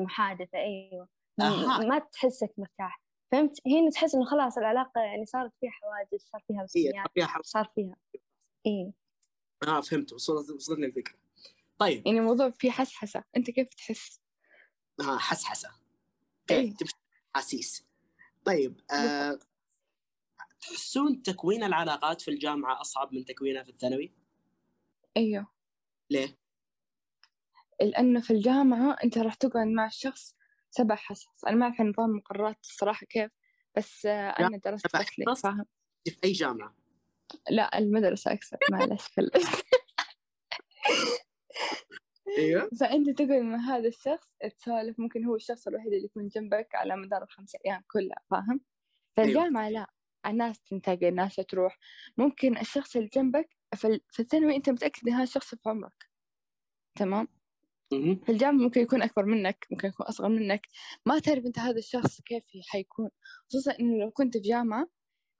م- أها. ما تحسك مرتاح. فهمت؟ هنا تحس إنه خلاص العلاقة يعني صارت فيها حواجز صار فيها حرص صار فيها إيه. آه فهمت. وصلت وصلتني الفكرة. طيب. يعني الموضوع فيه حسحسة. أنت كيف تحس؟ ها حسحسة. إيه. حاسيس طيب آه تحسون تكوين العلاقات في الجامعة أصعب من تكوينها في الثانوي؟ أيوه. ليه؟ لأنه في الجامعة أنت راح تقعد مع الشخص سبع حصص. أنا ما أعرف نظام المقررات الصراحة كيف بس آه، أنا درست حصص؟ فاهم؟ في أي جامعة؟ لا المدرسة أكثر معلش [LAUGHS] أيوه. فأنت تقعد مع هذا الشخص تسولف ممكن هو الشخص الوحيد اللي يكون جنبك على مدار الخمس أيام كلها فاهم؟ فالجامعة لا الناس تنتقل الناس تروح. ممكن الشخص اللي جنبك في ال- في الثانوي أنت متأكد إن هذا الشخص في عمرك. تمام. في الجامعة ممكن يكون أكبر منك ممكن يكون أصغر منك. ما تعرف أنت هذا الشخص كيف حيكون. خصوصا إنه لو كنت في جامعة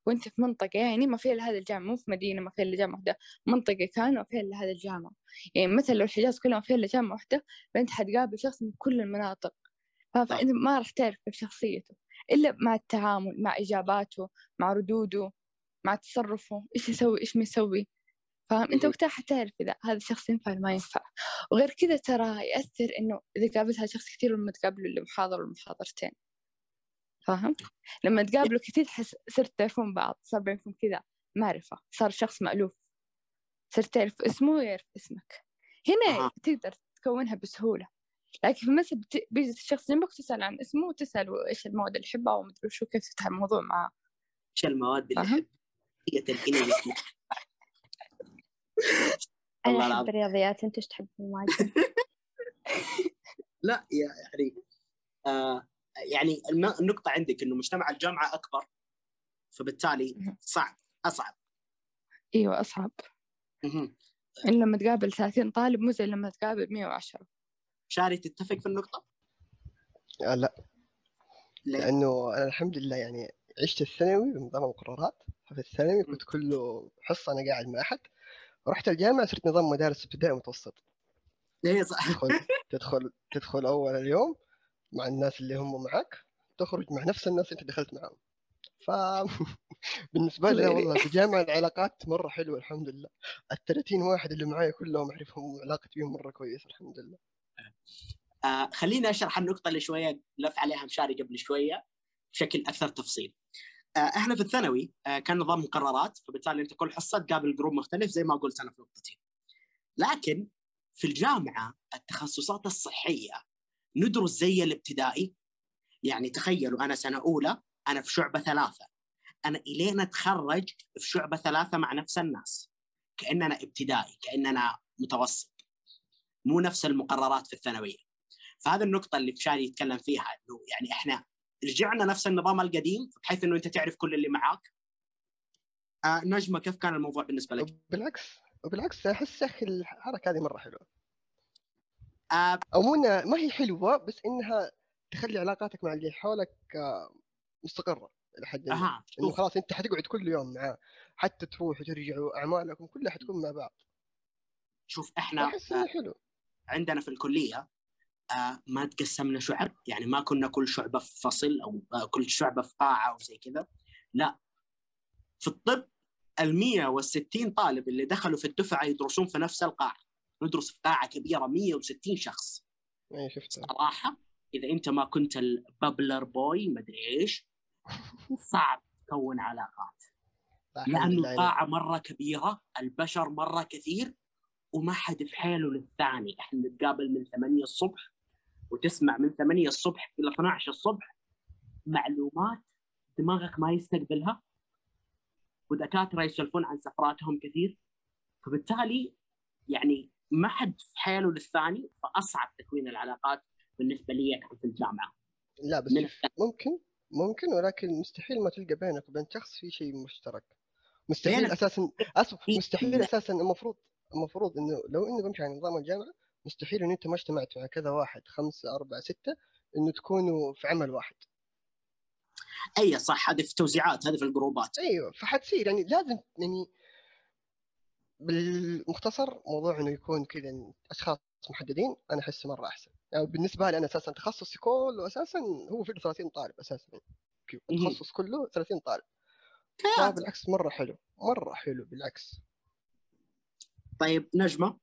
وأنت في منطقة يعني ما فيها إلا هذا الجامعة مو في مدينة ما فيها إلا جامعة واحدة منطقة كان ما فيها إلا هذا الجامعة. يعني مثلا لو الحجاز كلها ما فيها إلا جامعة واحدة فأنت حتقابل شخص من كل المناطق. فأنت ما راح تعرف كيف شخصيته إلا مع التعامل مع إجاباته مع ردوده مع تصرفه إيش يسوي إيش ما يسوي. فاهم؟ مم. وقتها حتعرف إذا هذا الشخص ينفع ولا ما ينفع. وغير كذا ترى يأثر إنه إذا قابلت هذا الشخص كثير لما تقابله لمحاضرة ولا محاضرتين فاهم؟ لما تقابله كثير تحس صرت تعرفون بعض صار بينكم كذا معرفة صار شخص مألوف. صرت تعرف اسمه ويعرف اسمك. هنا أها. تقدر تكونها بسهولة. لكن في مثل بت- بيجي الشخص جنبك تسأل عن اسمه وتسأل إيش المواد اللي يحبها ومدري شو كيف تفتح الموضوع معاه. إيش المواد اللي فاهم؟ [LAUGHS] أنا أحب العظيم. الرياضيات أنتوا إيش تحبون المواد [LAUGHS] لا يا- يعني آه يعني الن- النقطة عندك إنه مجتمع الجامعة أكبر فبالتالي. صعب أصعب أصعب مهم. إن لما تقابل 30 طالب مو زي لما تقابل 110 شاري تتفق في النقطة؟ آه لا ليه؟ لأنه أنا الحمد لله يعني عشت الثانوي بنظام المقررات ففي الثانوي كنت كله حصة أنا قاعد مع أحد رحت الجامعة صرت نظام مدارس ابتدائي متوسط. ليه صح؟ تدخل [LAUGHS] تدخل تدخل أول اليوم مع الناس اللي هم معك تخرج مع نفس الناس اللي أنت دخلت معاهم. ف [LAUGHS] بالنسبة لي والله في الجامعة العلاقات مرة حلوة الحمد لله. ال 30 واحد اللي معايا كلهم أعرفهم وعلاقتي بهم مرة كويسة الحمد لله. آه خليني أشرح النقطة اللي شوية لف عليها مشاري قبل شوية بشكل أكثر تفصيل. آه إحنا في الثانوي آه كان نظام مقررات فبالتالي انت كل حصة تقابل جروب مختلف زي ما قلت أنا في نقطتي. لكن في الجامعة التخصصات الصحية ندرس زي الابتدائي. يعني تخيلوا أنا سنة أولى أنا في شعبة ثلاثة. أنا إلين أتخرج في شعبة ثلاثة مع نفس الناس. كأننا ابتدائي كأننا متوسط. مو نفس المقررات في الثانوية. فهذه النقطة اللي بشاري يتكلم فيها إنه يعني إحنا رجعنا نفس النظام القديم بحيث إنه أنت تعرف كل اللي معاك. آه نجمة كيف كان الموضوع بالنسبة لك؟ وبالعكس وبالعكس أحس يا أخي الحركة هذه مرة حلوة. آه أو مو ما هي حلوة بس إنها تخلي علاقاتك مع اللي حولك آه، مستقرة إلى حد ما. إنه خلاص أنت حتقعد كل يوم معاه حتى تروح وترجعوا اعمالكم كلها حتكون مع بعض. شوف إحنا أحس آه إنه حلو. عندنا في الكلية ما تقسمنا شعب يعني ما كنا كل شعبة في فصل أو آه كل شعبة في قاعة أو زي كذا. لا. في الطب ال 160 طالب اللي دخلوا في الدفعة يدرسون في نفس القاعة. ندرس في قاعة كبيرة 160 شخص. اي شفتها صراحة إذا أنت ما كنت البابلر بوي مدري إيش صعب تكون علاقات. عليك. القاعة مرة كبيرة البشر مرة كثير وما حد في حاله للثاني. إحنا نتقابل من 8 الصبح وتسمع من 8 الصبح إلى 12 الصبح معلومات دماغك ما يستقبلها ودكاترة يسولفون عن سفراتهم كثير. فبالتالي يعني ما حد في حاله للثاني فأصعب تكوين العلاقات بالنسبة لي كان في الجامعة. لا بس ممكن ممكن ولكن مستحيل ما تلقى بينك وبين شخص في شيء مشترك. مستحيل أساسا اسف مستحيل أساسا المفروض المفروض إنه لو إنه بمشي على نظام الجامعة مستحيل إن أنت ما اجتمعت مع كذا واحد خمسة أربعة ستة إنه تكونوا في عمل واحد. أي صح هذه في توزيعات هذه في الجروبات. أيوه فحتصير. يعني لازم يعني بالمختصر موضوع إنه يكون كذا أشخاص محددين أنا احسه مرة أحسن. يعني بالنسبة لي أنا أساسا تخصصي كله أساسا هو في 30 طالب أساسا. التخصص كله 30 طالب. بالعكس مرة حلو مرة حلو بالعكس. طيب نجمة؟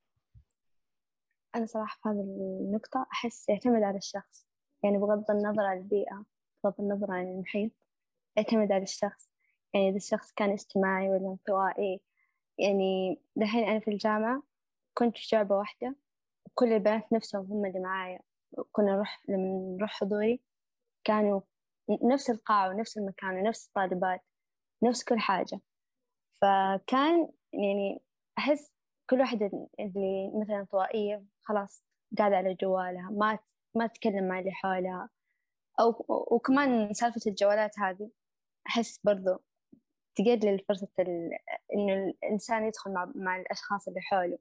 أنا صراحة في هذه النقطة أحس يعتمد على الشخص. يعني بغض النظر عن البيئة بغض النظر عن المحيط يعتمد على الشخص. يعني إذا الشخص كان اجتماعي ولا انطوائي يعني دحين أنا في الجامعة كنت في شعبة واحدة وكل البنات نفسهم هم اللي معايا. كنا نروح لما نروح حضوري كانوا نفس القاعة ونفس المكان ونفس الطالبات نفس كل حاجة. فكان يعني أحس كل واحدة اللي مثلا انطوائية خلاص قاعدة على جوالها ما ما تتكلم مع اللي حولها. أو وكمان سالفة الجوالات هذه أحس برضو تقلل فرصة إنه الإنسان يدخل مع, مع الأشخاص اللي حوله.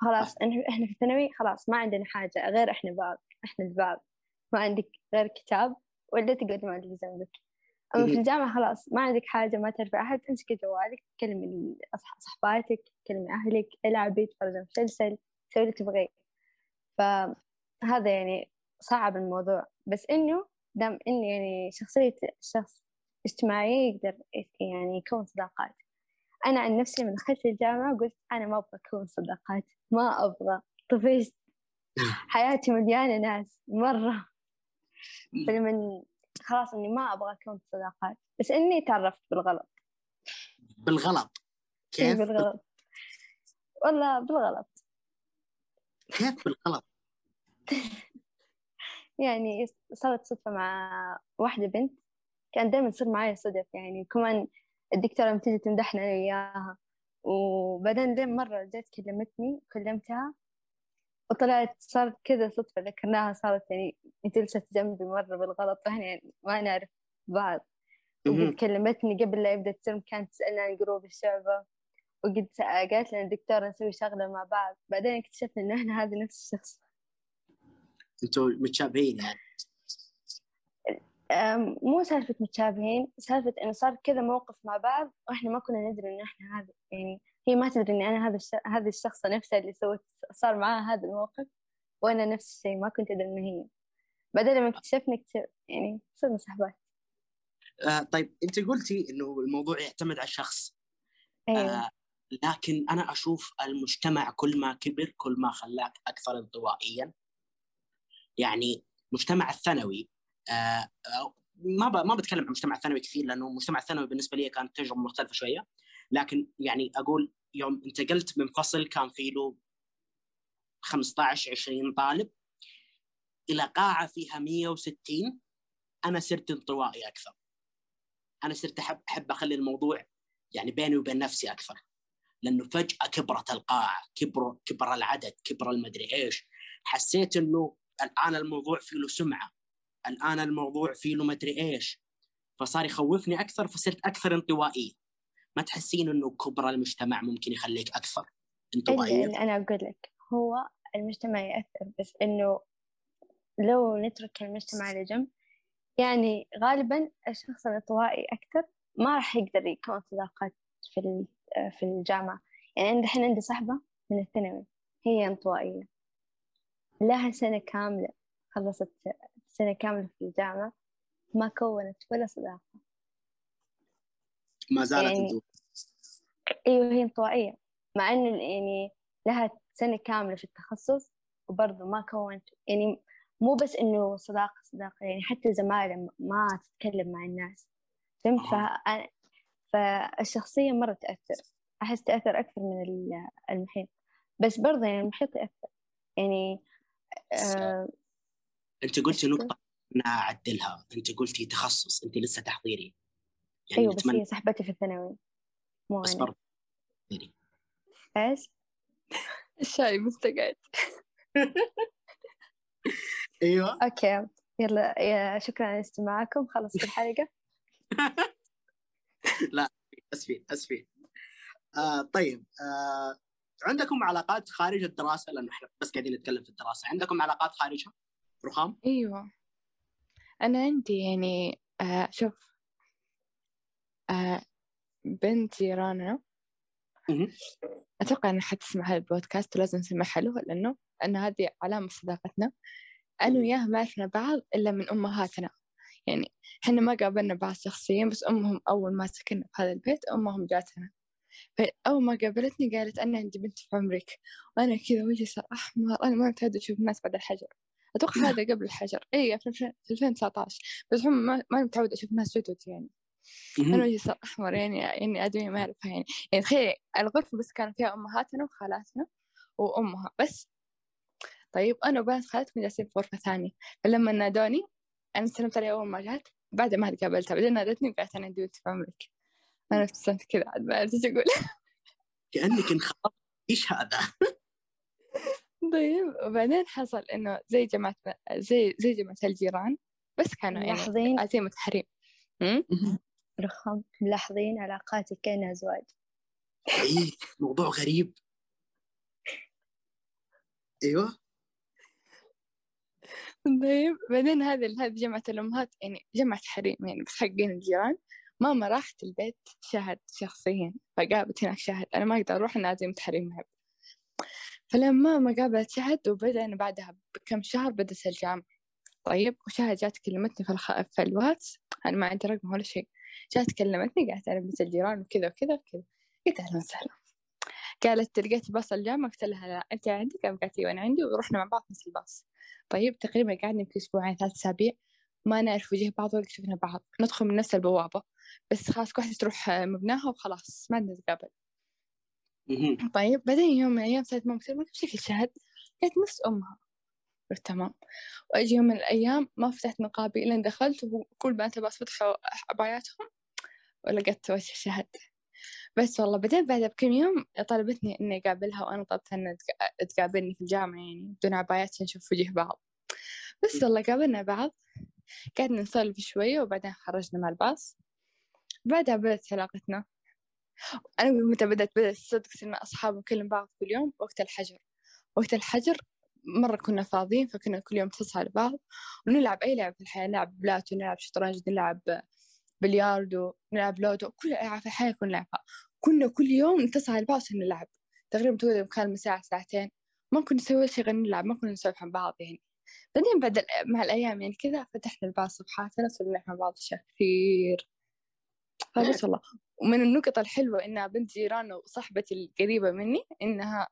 خلاص إحنا في الثانوي خلاص ما عندنا حاجة غير إحنا بعض إحنا البعض ما عندك غير كتاب ولا تقعد مع اللي جنبك. أما في الجامعة خلاص ما عندك حاجة ما تعرفي أحد امسكي جوالك كلمي صحباتك كلمي أهلك إلعبي تفرجي مسلسل سوي اللي تبغيه فهذا يعني صعب الموضوع. بس إنه دام إنه يعني شخصية الشخص اجتماعية يقدر يعني يكون صداقات. أنا عن نفسي من دخلت الجامعة قلت أنا ما أبغى أكون صداقات. ما أبغى. طفشت. [LAUGHS] حياتي مليانة ناس. مرة. فلما خلاص إني ما أبغى أكون صداقات. بس إني تعرفت بالغلط. بالغلط. كيف؟ بالغلط. والله بالغلط. كيف بالغلط؟ [LAUGHS] يعني صارت صدفة مع واحدة بنت. كان دائما تصير معي صدف يعني كمان الدكتورة لما تيجي تمدحنا أنا وياها. وبعدين لين مرة جت كلمتني كلمتها وطلعت صارت كذا صدفة ذكرناها صارت يعني جلست جنبي مرة بالغلط. وإحنا يعني ما نعرف بعض. وقد كلمتني قبل لا يبدأ الترم كانت تسألني عن group الشعبة. وقد قالت لنا الدكتورة نسوي شغلة مع بعض. بعدين اكتشفنا إنه إحنا هذا نفس الشخص. أنتوا متشابهين يعني. مو سالفة متشابهين سالفة إنه صار كذا موقف مع بعض وإحنا ما كنا ندري إنه إحنا هذا يعني هي ما تدري إني أنا هذا الش... هذه الشخصة نفسها اللي سوت صار معاها هذا الموقف وأنا نفس الشيء ما كنت أدري إنه هي. بعدين لما اكتشفنا اكتشف يعني صرنا صحبات. آه طيب أنت قلتي إنه الموضوع يعتمد على الشخص. أيوة. آه لكن أنا أشوف المجتمع كل ما كبر كل ما خلاك أكثر انطوائيا. يعني مجتمع الثانوي آه ما ما بتكلم عن المجتمع الثانوي كثير لأنه المجتمع الثانوي بالنسبة لي كانت تجربة مختلفة شوية. لكن يعني أقول يوم انتقلت من فصل كان في له 15 20 طالب إلى قاعة فيها 160 أنا صرت انطوائي أكثر. أنا صرت احب أحب أخلي الموضوع يعني بيني وبين نفسي أكثر. لأنه فجأة كبرت القاعة كبر كبر العدد كبر المدري إيش. حسيت إنه الآن الموضوع فيه له سمعة الآن الموضوع فيه له مدري إيش. فصار يخوفني أكثر فصرت أكثر انطوائية. ما تحسين إنه كبر المجتمع ممكن يخليك أكثر انطوائية؟ اللي أنا أقول لك هو المجتمع يأثر بس إنه لو نترك المجتمع على جنب يعني غالبا الشخص الانطوائي أكثر ما راح يقدر يكون صداقات في في الجامعة. يعني الحين عندي صاحبة من الثانوي هي انطوائية. لها سنة كاملة خلصت سنة كاملة في الجامعة ما كونت ولا صداقة. ما زالت يعني... أيوة هي انطوائية. مع إنه يعني لها سنة كاملة في التخصص وبرضه ما كونت. يعني مو بس إنه صداقة صداقة يعني حتى زمايلها ما تتكلم مع الناس. فهمت؟ ف... فالشخصية مرة تأثر. أحس تأثر أكثر من المحيط. بس برضه يعني المحيط يأثر يعني آه أنت قلتي نقطة أنا اعدلها أنت قلتي تخصص. أنت لسه تحضيري. يعني أيوه بس هي صاحبتي في الثانوي. مو بس برضه إيش؟ الشاي مستقعد [LAUGHS] أيوه. أوكي. يلا يا شكرا على استماعكم. خلصت الحلقة. [LAUGHS] [LAUGHS] لا اسفين اسفين آه طيب آه عندكم علاقات خارج الدراسة؟ لأنه إحنا بس قاعدين نتكلم في الدراسة. عندكم علاقات خارجها رخام؟ أيوة. أنا عندي يعني آه شوف آه بنت جيراننا. أتوقع إنها حتسمع هذا البودكاست ولازم نسمعها له لأنه أن هذه علامة صداقتنا. أنا وياها ما عرفنا بعض إلا من أمهاتنا. يعني إحنا ما قابلنا بعض شخصيا بس أمهم أول ما سكننا في هذا البيت أمهم جاتنا. فأول ما قابلتني قالت أنا عندي بنت في عمرك. وأنا كذا وجهي صار أحمر. أنا ما متعودة أشوف الناس بعد الحجر. أتوقع [LAUGHS] هذا قبل الحجر. إي في 2019 بس هم ما متعودة أشوف ناس جدد يعني. أنا. وجهي صار أحمر يعني يعني آدمية ما أعرفها يعني. يعني تخيل الغرفة بس كان فيها أمهاتنا وخالاتنا وأمها. بس طيب أنا وبنت خالتي جالسين في غرفة ثانية. فلما نادوني أنا سلمت عليها أول ما جات بعد ما قابلتها بعدين نادتني وقالت أنا عندي في عمرك أنا ابتسمت كذا عاد ما عرفت إيش أقول؟ [LAUGHS] كأنك انخرطت إيش هذا؟ طيب وبعدين حصل إنه زي جماعة زي زي جماعة الجيران بس كانوا يعني ملاحظين عزيمة حريم أمم؟ رخام ملاحظين علاقاتك كأنها زواج إيه موضوع غريب. أيوه. طيب بعدين هذا هذه جمعة الأمهات يعني جمعة حريم يعني بس حقين الجيران. ماما راحت البيت شهد شخصيا فقابلت هناك شهد أنا ما أقدر أروح أنا عزيمة حريم معي فلما ماما قابلت شهد وبدأنا بعدها بكم شهر بدأت الجامعة طيب وشهد جات كلمتني في, الخ... في الواتس. أنا ما عندي رقم ولا شيء. جات كلمتني قالت أنا بنت الجيران وكذا وكذا وكذا. قلت أهلا وسهلا. قالت لقيت باص الجامعة قلت لها لا أنت عندك قالت أيوة أنا عندي ورحنا مع بعض نفس الباص. طيب تقريبا قعدنا يمكن أسبوعين ثلاث أسابيع ما نعرف وجه بعض ولا شفنا بعض. ندخل من نفس البوابة بس خلاص كل واحدة تروح مبناها وخلاص ما نتقابل. طيب بعدين يوم من الأيام صارت ماما ما كيف شكل شهد قالت نفس أمها. قلت تمام. وأجي يوم من الأيام ما فتحت نقابي إلا دخلت وكل بنات الباص فتحوا عباياتهم ولقيت وجه شهد. بس والله بعدين بعدها بكم يوم طلبتني إني أقابلها وأنا طلبت إنها تق- تقابلني في الجامعة يعني بدون عبايات عشان نشوف وجه بعض. بس والله قابلنا بعض قعدنا نسولف شوية وبعدين خرجنا مع الباص. بعدها بدأت علاقتنا. أنا متى بدأت؟ بدأت صدق صرنا أصحاب ونكلم بعض كل يوم وقت الحجر. وقت الحجر مرة كنا فاضيين فكنا كل يوم نتصل على بعض ونلعب أي لعبة في الحياة نلعب بلاتو نلعب شطرنج نلعب بلياردو نلعب لودو كل ألعاب في الحياة كنا نلعبها كنا كل يوم نتصل على بعض عشان نلعب. تقريبا تقعد مكالمة ساعة ساعتين ما كنا نسوي شيء غير نلعب ما كنا نسولف عن بعض يعني. بعدين بعد مع الأيام يعني كذا فتحنا البعض صفحاتنا صرنا عن بعض أشياء كثير. فبس والله. ومن النقط الحلوة إنها بنت جيران وصاحبتي القريبة مني إنها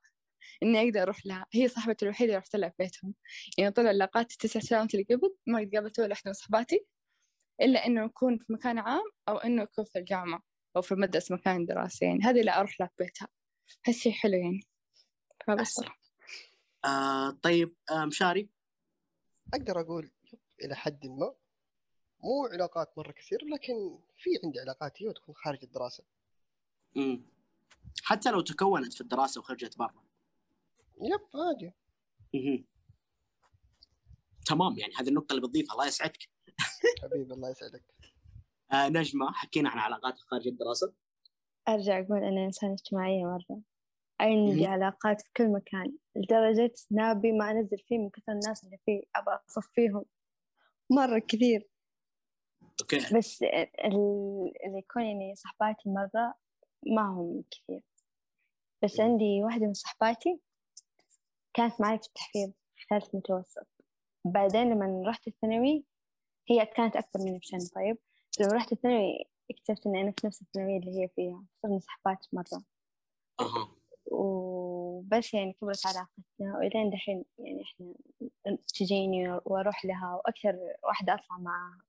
إني أقدر أروح لها. هي صاحبتي الوحيدة اللي رحت لها في بيتهم. يعني طلع علاقاتي تسع سنوات اللي قبل ما قابلت ولا واحدة من صحباتي إلا إنه نكون في مكان عام أو إنه يكون في الجامعة أو في المدرسة مكان دراسي يعني هذه اللي أروح لها في بيتها. هالشي حلو يعني. فبس. آه طيب آه مشاري؟ أقدر أقول إلى حد ما مو علاقات مرة كثير لكن في عندي علاقات هي وتكون خارج الدراسة. مم. حتى لو تكونت في الدراسة وخرجت برا. يب عادي. تمام يعني هذه النقطة اللي بتضيفها. الله يسعدك. حبيبي الله يسعدك. آه نجمة حكينا عن علاقات خارج الدراسة. أرجع أقول أنا إنسانة اجتماعية مرة. عندي. علاقات في كل مكان لدرجة نابي ما أنزل فيه من كثر الناس اللي فيه أبغى أصفيهم. مرة كثير. أوكي. بس ال- اللي يكون يعني صحباتي مرة ما هم كثير. بس. عندي واحدة من صحباتي كانت معي في التحفيظ في ثالث متوسط. بعدين لما رحت الثانوي هي كانت أكبر مني بسنة طيب لما رحت الثانوي اكتشفت إني أنا في نفس الثانوية اللي هي فيها صرنا صحبات مرة. وبس يعني كبرت علاقتنا وإلين دحين يعني إحنا تجيني وأروح لها وأكثر واحدة أطلع معاها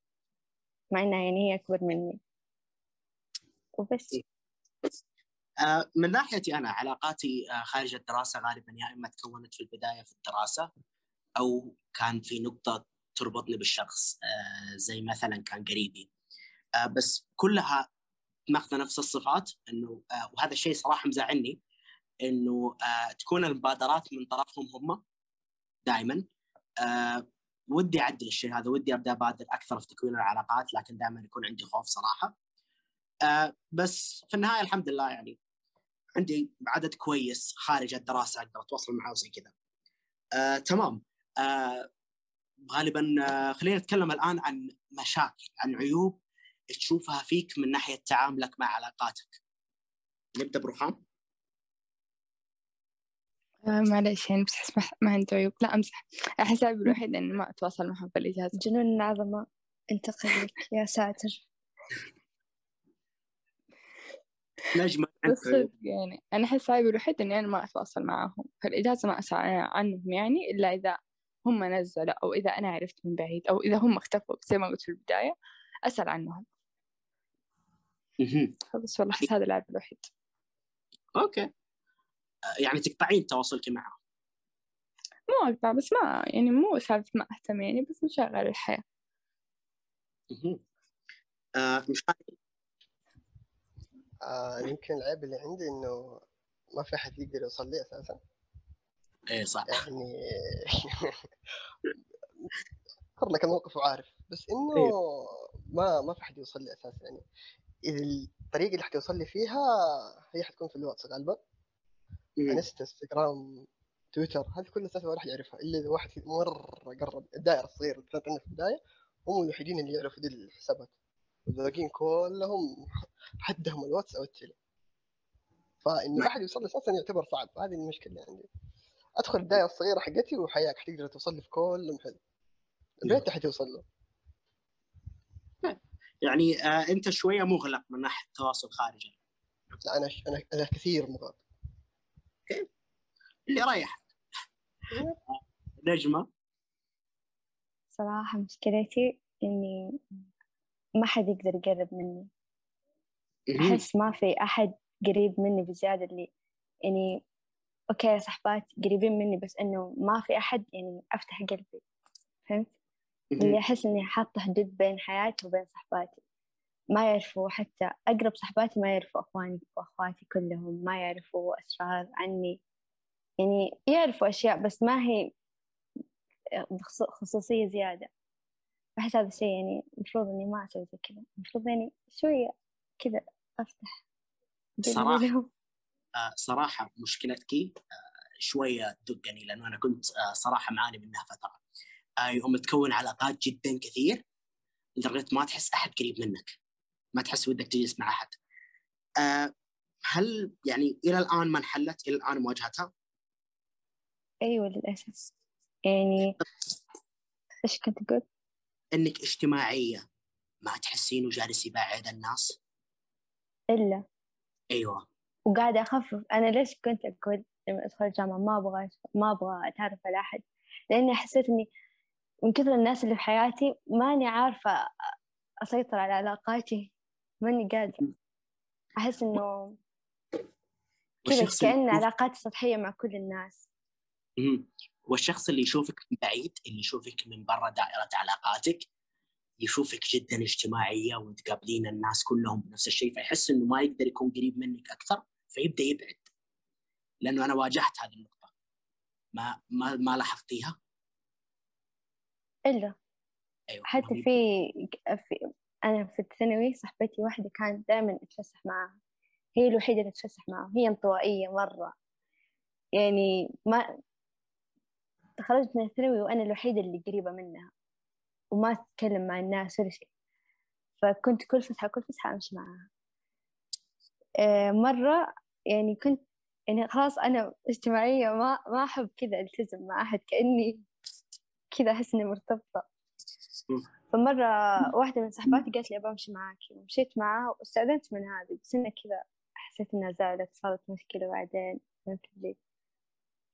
مع إنها يعني هي أكبر مني. وبس. آه من ناحيتي أنا علاقاتي آه خارج الدراسة غالبا يا اما تكونت في البداية في الدراسة أو كان في نقطة تربطني بالشخص آه زي مثلا كان قريبي. آه بس كلها ماخذة نفس الصفات إنه آه وهذا الشيء صراحة مزعلني إنه تكون المبادرات من طرفهم هم دائما ودي أعدل الشيء هذا ودي أبدأ أبادر أكثر في تكوين العلاقات لكن دائما يكون عندي خوف صراحة. بس في النهاية الحمد لله يعني عندي عدد كويس خارج الدراسة أقدر أتواصل معاه وزي كذا. تمام. غالبا آه، خلينا نتكلم الآن عن مشاكل عن عيوب تشوفها فيك من ناحية تعاملك مع علاقاتك. نبدأ بروحان آه معلش يعني بس أحس ما- عنده عيوب. لا أمزح أحس عيبي الوحيد إني ما أتواصل معهم في الإجازة. جنون العظمة. انتقل لك يا ساتر. صدق يعني أنا أحس عيبي الوحيد إني أنا ما أتواصل معاهم في الإجازة ما أسأل عنهم يعني إلا إذا هم نزلوا أو إذا أنا عرفت من بعيد أو إذا هم اختفوا زي ما قلت في البداية أسأل عنهم. بس والله أحس هذا العيب الوحيد. أوكي. آه، يعني تقطعين تواصلك معه. مو أقطع بس ما يعني مو سالفة ما أهتم يعني بس مشغل الحياة. آه، مش آه يمكن العيب اللي عندي إنه ما في أحد يقدر يوصل لي أساسا. إيه صح. يعني [LAUGHS] اذكر لك الموقف وعارف. بس إنه أيوه. ما ما في أحد يوصل لي أساسا. يعني الطريقة اللي حتوصل لي فيها هي حتكون في الواتس غالبا. انستا إنستغرام تويتر هذه كل أساسا ما راح يعرفها. إلا إذا واحد مرة قرب الدائرة الصغيره اللي كانت عندنا في البداية هم الوحيدين اللي يعرفوا دي الحسابات. والباقيين كلهم حدهم الواتس أو التيلي فإنه أحد يوصل لي أساسا يعتبر صعب. هذه المشكلة اللي عندي. أدخل الدائره الصغيرة حقتي وحياك حتقدر توصل لي في كل محل. البيت حتوصل له. يعني آه، أنت شوية مغلق من ناحية التواصل خارجي لا أنا أنا أنا كثير مغلق. اللي رايح نجمة. صراحة مشكلتي إني ما حد يقدر يقرب مني. أحس ما في أحد قريب مني بزيادة اللي يعني أوكي صحبات قريبين مني بس إنه ما في أحد يعني أفتح قلبي. فهمت؟ اللي مهم. أحس إني حاطة حدود بين حياتي وبين صحباتي ما يعرفوا حتى أقرب صحباتي ما يعرفوا أخواني وأخواتي كلهم ما يعرفوا أسرار عني. يعني يعرفوا أشياء بس ما هي خصو- خصوصية زيادة. أحس هذا الشيء يعني المفروض إني ما أسوي زي كذا. المفروض يعني شوية كذا أفتح. صراحة. آه، صراحة مشكلتك آه، شوية تدقني لأنه أنا كنت آه، صراحة معاني منها فترة يوم تكون علاقات جدا كثير لدرجة ما تحس أحد قريب منك ما تحس ودك تجلس مع أحد هل يعني إلى الآن ما انحلت إلى الآن مواجهتها؟ أيوة للأسف يعني إيش كنت تقول؟ إنك اجتماعية ما تحسين وجالس يبعد الناس؟ إلا أيوه وقاعدة أخفف. أنا ليش كنت أقول لما أدخل الجامعة ما أبغى ما أبغى أتعرف على أحد؟ لأني حسيت إني من كثر الناس اللي في حياتي ماني عارفة أسيطر على علاقاتي ماني قادرة. أحس إنه كذا كأن علاقاتي سطحية مع كل الناس. والشخص اللي يشوفك من بعيد اللي يشوفك من برا دائرة علاقاتك يشوفك جدا اجتماعية وتقابلين الناس كلهم بنفس الشيء فيحس إنه ما يقدر يكون قريب منك أكثر. فيبدأ يبعد لأنه أنا واجهت هذه النقطة. ما ما ما لاحظتيها؟ إلا. أيوه حتى في, في أنا في الثانوي صاحبتي واحدة كانت دائما أتفسح معاها هي الوحيدة اللي تتفسح معاها هي انطوائية مرة. يعني ما تخرجت من الثانوي وأنا الوحيدة اللي قريبة منها. وما تتكلم مع الناس ولا شيء. فكنت كل فسحة كل فسحة أمشي معاها مرة يعني كنت يعني خلاص أنا اجتماعية ما ما أحب كذا ألتزم مع أحد كأني كذا أحس إني مرتبطة. فمرة واحدة من صحباتي قالت لي أبغى أمشي معاكي ومشيت معاها واستأذنت من هذه بس إنها كذا حسيت إنها زعلت صارت مشكلة بعدين فهمت لي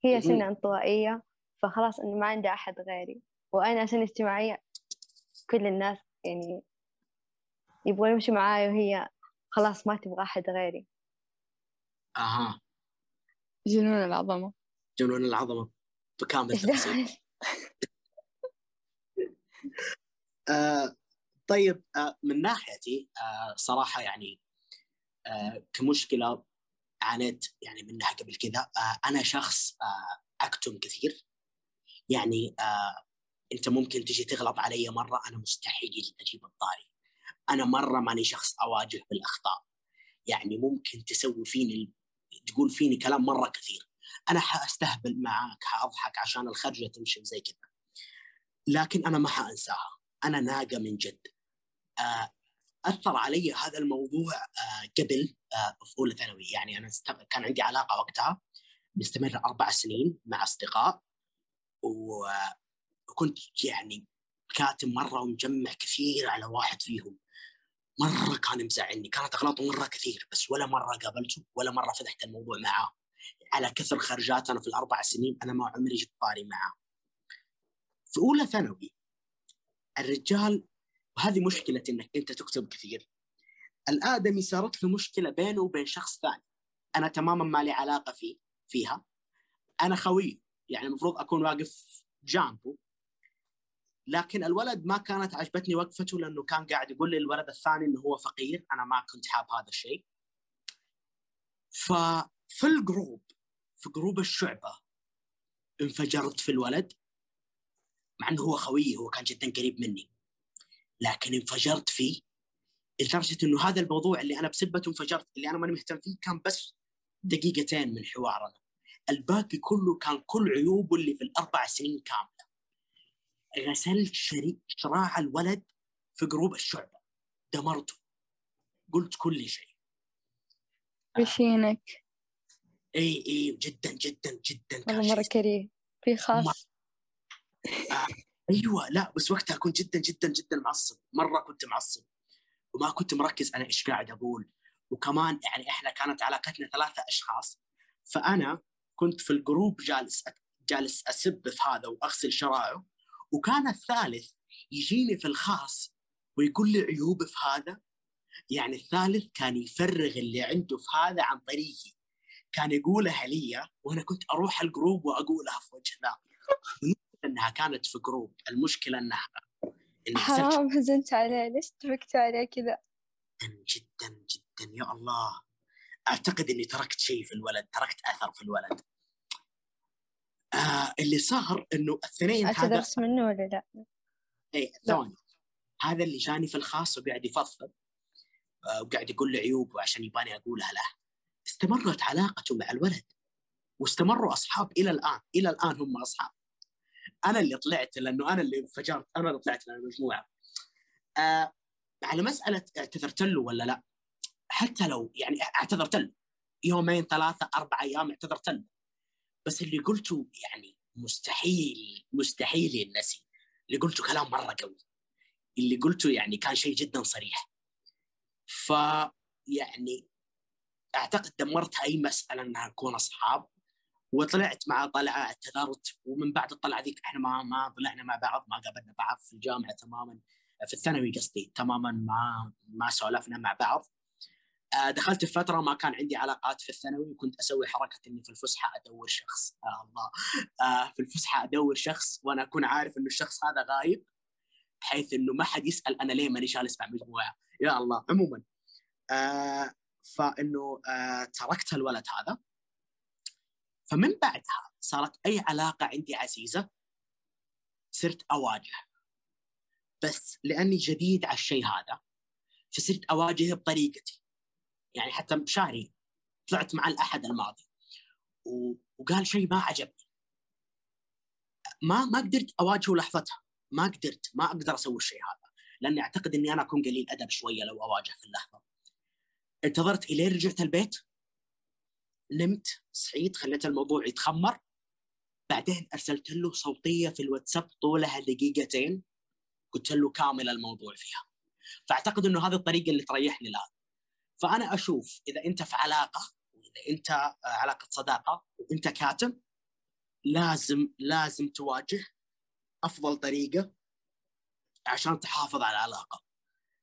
هي. عشان انطوائية فخلاص إنه ما عندها أحد غيري وأنا عشان اجتماعية كل الناس يعني يبغون يمشوا معاي وهي خلاص ما تبغى أحد غيري. أها. جنون العظمة. جنون العظمة. بكامل التفاصيل؟ [LAUGHS] آه طيب آه من ناحيتي آه صراحة يعني آه كمشكلة عانيت يعني منها قبل كذا. آه أنا شخص آه أكتم كثير. يعني آه أنت ممكن تجي تغلط علي مرة أنا مستحيل أجيب الطاري. أنا مرة ماني شخص أواجه بالأخطاء. يعني ممكن تسوي فيني تقول فيني كلام مرة كثير. أنا حأستهبل معاك حأضحك عشان الخرجة تمشي وزي كذا. لكن أنا ما حأنساها. أنا ناقة من جد. آه، أثر علي هذا الموضوع آه، قبل آه، في أولى ثانوي. يعني أنا كان عندي علاقة وقتها مستمرة أربع سنين مع أصدقاء. وكنت يعني كاتم مرة ومجمع كثير على واحد فيهم. مرة كان مزعلني كانت أغلاطه مرة كثير بس ولا مرة قابلته ولا مرة فتحت الموضوع معاه. على كثر خرجات أنا في الأربع سنين أنا ما عمري جبت طاري معاه. في أولى ثانوي الرجال وهذه مشكلة إنك أنت تكتب كثير. الآدمي صارت له مشكلة بينه وبين شخص ثاني أنا تماما ما لي علاقة فيه فيها. أنا خوي يعني المفروض أكون واقف جانبه لكن الولد ما كانت عجبتني وقفته لأنه كان قاعد يقول لي الولد الثاني إنه هو فقير أنا ما كنت حاب هذا الشيء. ففي الجروب في group الشعبة انفجرت في الولد مع إنه هو خويي هو كان جدا قريب مني. لكن انفجرت فيه لدرجة إنه هذا الموضوع اللي أنا بسبته انفجرت اللي أنا ماني مهتم فيه كان بس دقيقتين من حوارنا. الباقي كله كان كل عيوبه اللي في الأربع سنين كاملة. غسلت شريك شراع الولد في group الشعبة. دمرته قلت كل شيء. بشينك اي اي جدا جدا جدا. والله مرة كريه. في خاص؟ آه أيوه. لا بس وقتها كنت جدا جدا جدا معصب. مرة كنت معصب. وما كنت مركز أنا إيش قاعد أقول. وكمان يعني إحنا كانت علاقتنا ثلاثة أشخاص. فأنا كنت في الجروب جالس جالس أسب في هذا وأغسل شراعه وكان الثالث يجيني في الخاص ويقول لي عيوب في هذا. يعني الثالث كان يفرغ اللي عنده في هذا عن طريقي. كان يقولها لي وأنا كنت أروح ال group وأقولها في وجه ذا. إنها كانت في group المشكلة إنها إن حرام حزنت عليه ليش اتفقت عليه كذا؟ جدا جدا. يا الله. أعتقد إني تركت شيء في الولد تركت أثر في الولد. آه اللي صار إنه الاثنين اعتذرت منه ولا لا؟ اي ثواني. هذا اللي جاني في الخاص وقاعد يفضفض آه وقاعد يقول لي عيوبه عشان يباني أقولها له. استمرت علاقته مع الولد واستمروا أصحاب إلى الآن إلى الآن هم أصحاب. أنا اللي طلعت لأنه أنا اللي انفجرت أنا اللي طلعت للمجموعه آه على مسألة اعتذرت له ولا لا؟ حتى لو يعني اعتذرت له. يومين ثلاثة أربع أيام اعتذرت له. بس اللي قلته يعني مستحيل مستحيل ينسي اللي قلته كلام مرة قوي. اللي قلته يعني كان شيء جدا صريح. ف يعني أعتقد دمرت أي مسألة إنها نكون أصحاب وطلعت مع طلعة اعتذرت ومن بعد الطلعة ذيك إحنا ما ما طلعنا مع بعض ما قابلنا بعض في الجامعة تماما في الثانوي قصدي تماما ما ما سولفنا مع بعض. دخلت في فترة ما كان عندي علاقات في الثانوي وكنت أسوي حركة إني في الفسحة أدور شخص. آه الله. آه في الفسحة أدور شخص وأنا أكون عارف إنه الشخص هذا غايب بحيث إنه ما حد يسأل أنا ليه ماني جالس مع مجموعة. يا الله. عموما آه فإنه آه تركت الولد هذا. فمن بعدها صارت أي علاقة عندي عزيزة صرت أواجه. بس لأني جديد على الشيء هذا فصرت أواجهه بطريقتي. يعني حتى مشاري طلعت مع الأحد الماضي. وقال شيء ما عجبني. ما ما قدرت أواجهه لحظتها. ما قدرت ما أقدر أسوي الشيء هذا. لأني أعتقد إني أنا أكون قليل أدب شوية لو أواجه في اللحظة. انتظرت إلين رجعت البيت. نمت صحيت خليت الموضوع يتخمر. بعدين أرسلت له صوتية في الواتساب طولها دقيقتين. قلت له كامل الموضوع فيها. فأعتقد إنه هذه الطريقة اللي تريحني الآن. فأنا أشوف إذا أنت في علاقة واذا أنت علاقة صداقة وأنت كاتم لازم لازم تواجه أفضل طريقة عشان تحافظ على العلاقة.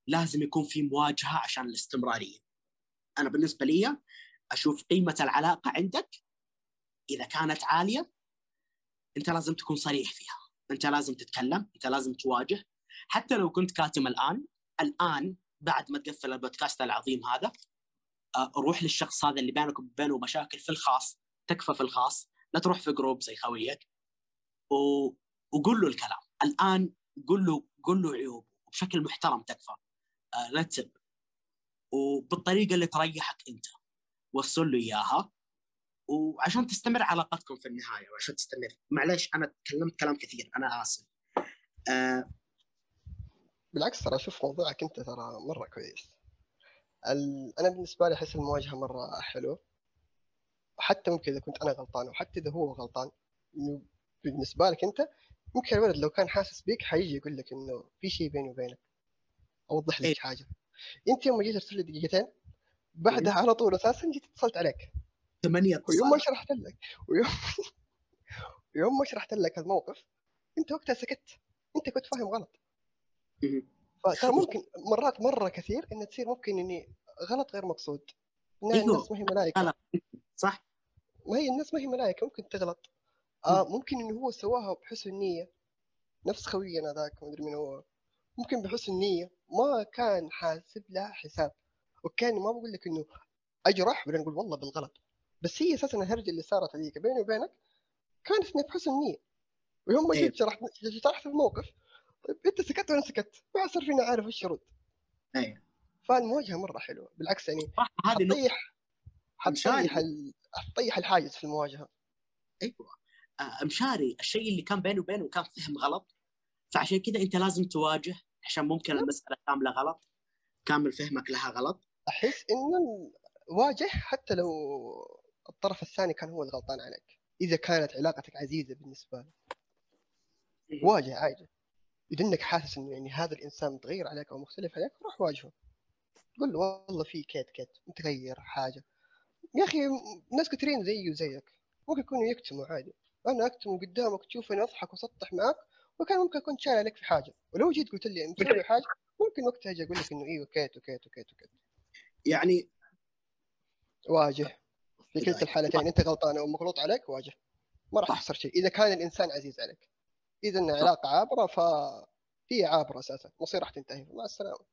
لازم يكون في مواجهة عشان الاستمرارية. أنا بالنسبة لي أشوف قيمة العلاقة عندك إذا كانت عالية أنت لازم تكون صريح فيها. أنت لازم تتكلم أنت لازم تواجه. حتى لو كنت كاتم الآن الآن بعد ما تقفل البودكاست العظيم هذا آه، روح للشخص هذا اللي بينك وبينه مشاكل في الخاص تكفى في الخاص لا تروح في جروب زي خويك و... وقول له الكلام. الآن قول له قول له عيوبه بشكل محترم تكفى. لا تسب. وبالطريقة اللي تريحك أنت وصل له إياها. وعشان تستمر علاقتكم في النهاية وعشان تستمر. معليش أنا تكلمت كلام كثير أنا آسف. آه بالعكس ترى أشوف موضوعك انت ترى مرة كويس. ال... أنا بالنسبة لي أحس المواجهة مرة حلو. حتى ممكن إذا كنت أنا غلطان وحتى إذا هو غلطان بالنسبة لك أنت ممكن الولد لو كان حاسس بيك حيجي يقول لك إنه في شيء بيني وبينك. أوضح لك إيه. حاجة. أنت يوم جيت أرسل لي دقيقتين بعدها على طول أساسا جيت اتصلت عليك. ثمانية ويوم ما شرحت لك ويوم [LAUGHS] ويوم ما شرحت لك الموقف أنت وقتها سكت. أنت كنت فاهم غلط. فترى ممكن مرات مرة كثير إن تصير ممكن إني غلط غير مقصود. إن أيوه. الناس ما هي ملائكة. لا صح. ما هي الناس ما هي ملائكة ممكن تغلط. آه ممكن إنه هو سواها بحسن نية. نفس خوينا ذاك ما أدري مين هو. ممكن بحسن نية. ما كان حاسب لها حساب. وكان ما بقول لك إنه أجرح ولا نقول والله بالغلط. بس هي أساسا الهرجة اللي صارت هذيك بيني وبينك كانت بحسن نية. ويوم ما. جيت شرحت شرحت الموقف طيب انت سكت وأنا سكت. ما صار فينا عارف إيش يرد. أيوه. فالمواجهه مرة حلوة بالعكس يعني حتطيح. حتطيح. حتطيح الحاجز في المواجهة. أيوه. آه، مشاري الشيء اللي كان بينه وبينه كان فهم غلط. فعشان كذا أنت لازم تواجه عشان ممكن المسألة كاملة غلط. كامل فهمك لها غلط. أحس انه واجه حتى لو الطرف الثاني كان هو الغلطان عليك إذا كانت علاقتك عزيزة بالنسبة له. واجه عادي. اذا انك حاسس إنه يعني هذا الإنسان متغير عليك أو مختلف عليك روح واجهه. قول له والله في كيت كيت متغير حاجة. يا أخي ناس كثيرين زيي وزيك ممكن يكونوا يكتموا عادي. أنا اكتم قدامك تشوفني أضحك وأسطح معك وكان ممكن اكون شايل عليك في حاجة. ولو جيت قلت لي مسوي حاجة ممكن وقتها أجي أقول لك إنه إيوه كيت وكيت وكيت وكيت. يعني واجه. في كلتا الحالتين أنت غلطان أو مغلوط عليك واجه. ما راح. تخسر شيء. إذا كان الإنسان عزيز عليك. إذا إن علاقه عابرة فهي عابرة أساسا. مصير راح تنتهي. مع السلامة.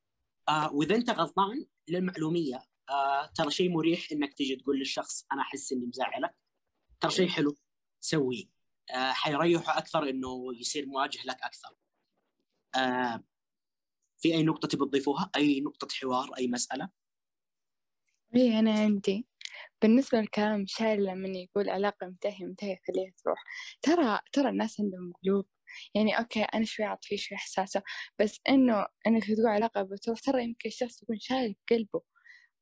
آه وإذا أنت غلطان للمعلوميه آه ترى شيء مريح إنك تيجي تقول للشخص أنا أحس إني مزعلك. ترى شيء حلو سويه آه حيريحه أكثر إنه يصير مواجه لك أكثر. آه في أي نقطة تبي تضيفوها؟ أي نقطة حوار؟ أي مسألة؟ اي أنا عندي. بالنسبة للكلام شايل لما يقول علاقة منتهية منتهية خليها تروح. ترى ترى الناس عندهم قلوب يعني أوكي أنا شوي عاطفية شوي حساسة بس إنه إنك تقول علاقة بتروح ترى يمكن الشخص يكون شايل بقلبه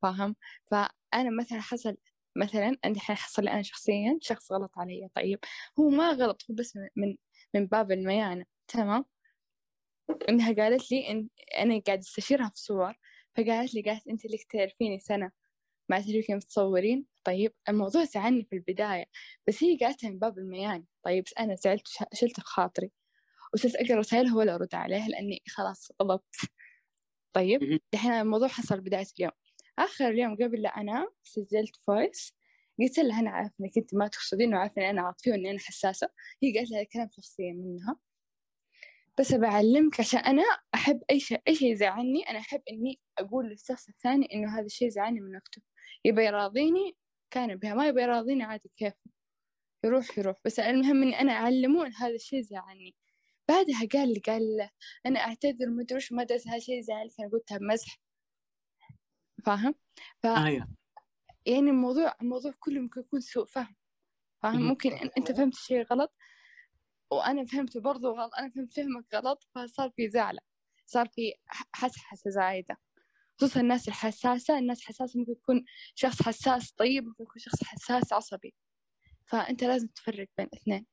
فاهم؟ فأنا مثلا حصل مثلا الحين حصل لي أنا شخصيا شخص غلط علي طيب؟ هو ما غلط هو بس من من باب الميانة تمام؟ إنها قالت لي إن أنا قاعد أستشيرها في صور فقالت لي قالت أنت اللي تعرفيني سنة ما تدري كيف تصورين طيب الموضوع زعلني في البداية بس هي قالتها من باب الميان طيب بس أنا زعلت شلت خاطري. وصرت أقرأ رسائلها ولا أرد عليها لأني خلاص غضبت طيب. دحين الموضوع حصل بداية اليوم. آخر اليوم قبل لا أنام سجلت فويس. قلت لها أنا عارفة إنك أنت ما تقصدين وعارفة إني أنا عاطفية وإني أنا حساسة. هي قالت لها كلام شخصيا منها. بس بعلمك عشان أنا أحب أي شيء أي شيء يزعلني أنا أحب إني أقول للشخص الثاني إنه هذا الشيء زعلني من أكتب يبى يراضيني؟ كان بها ما يبى يراضيني عادي كيف؟ يروح يروح. بس المهم إني أنا أعلمه إن هذا الشيء زعلني بعدها قال لي قال له أنا أعتذر مدري وش ما أدري هذا الشيء زعلك أنا قلتها بمزح فاهم؟ ف أيوه يعني الموضوع الموضوع كله ممكن يكون سوء فهم. فاهم. ممكن أنت فهمت شيء غلط وأنا فهمته برضو غلط أنا فهمت فهمك غلط فصار في زعلة صار في حسحسة زايدة. خصوصا الناس الحساسة الناس حساسة ممكن يكون شخص حساس طيب ممكن يكون شخص حساس عصبي. فأنت لازم تفرق بين الاثنين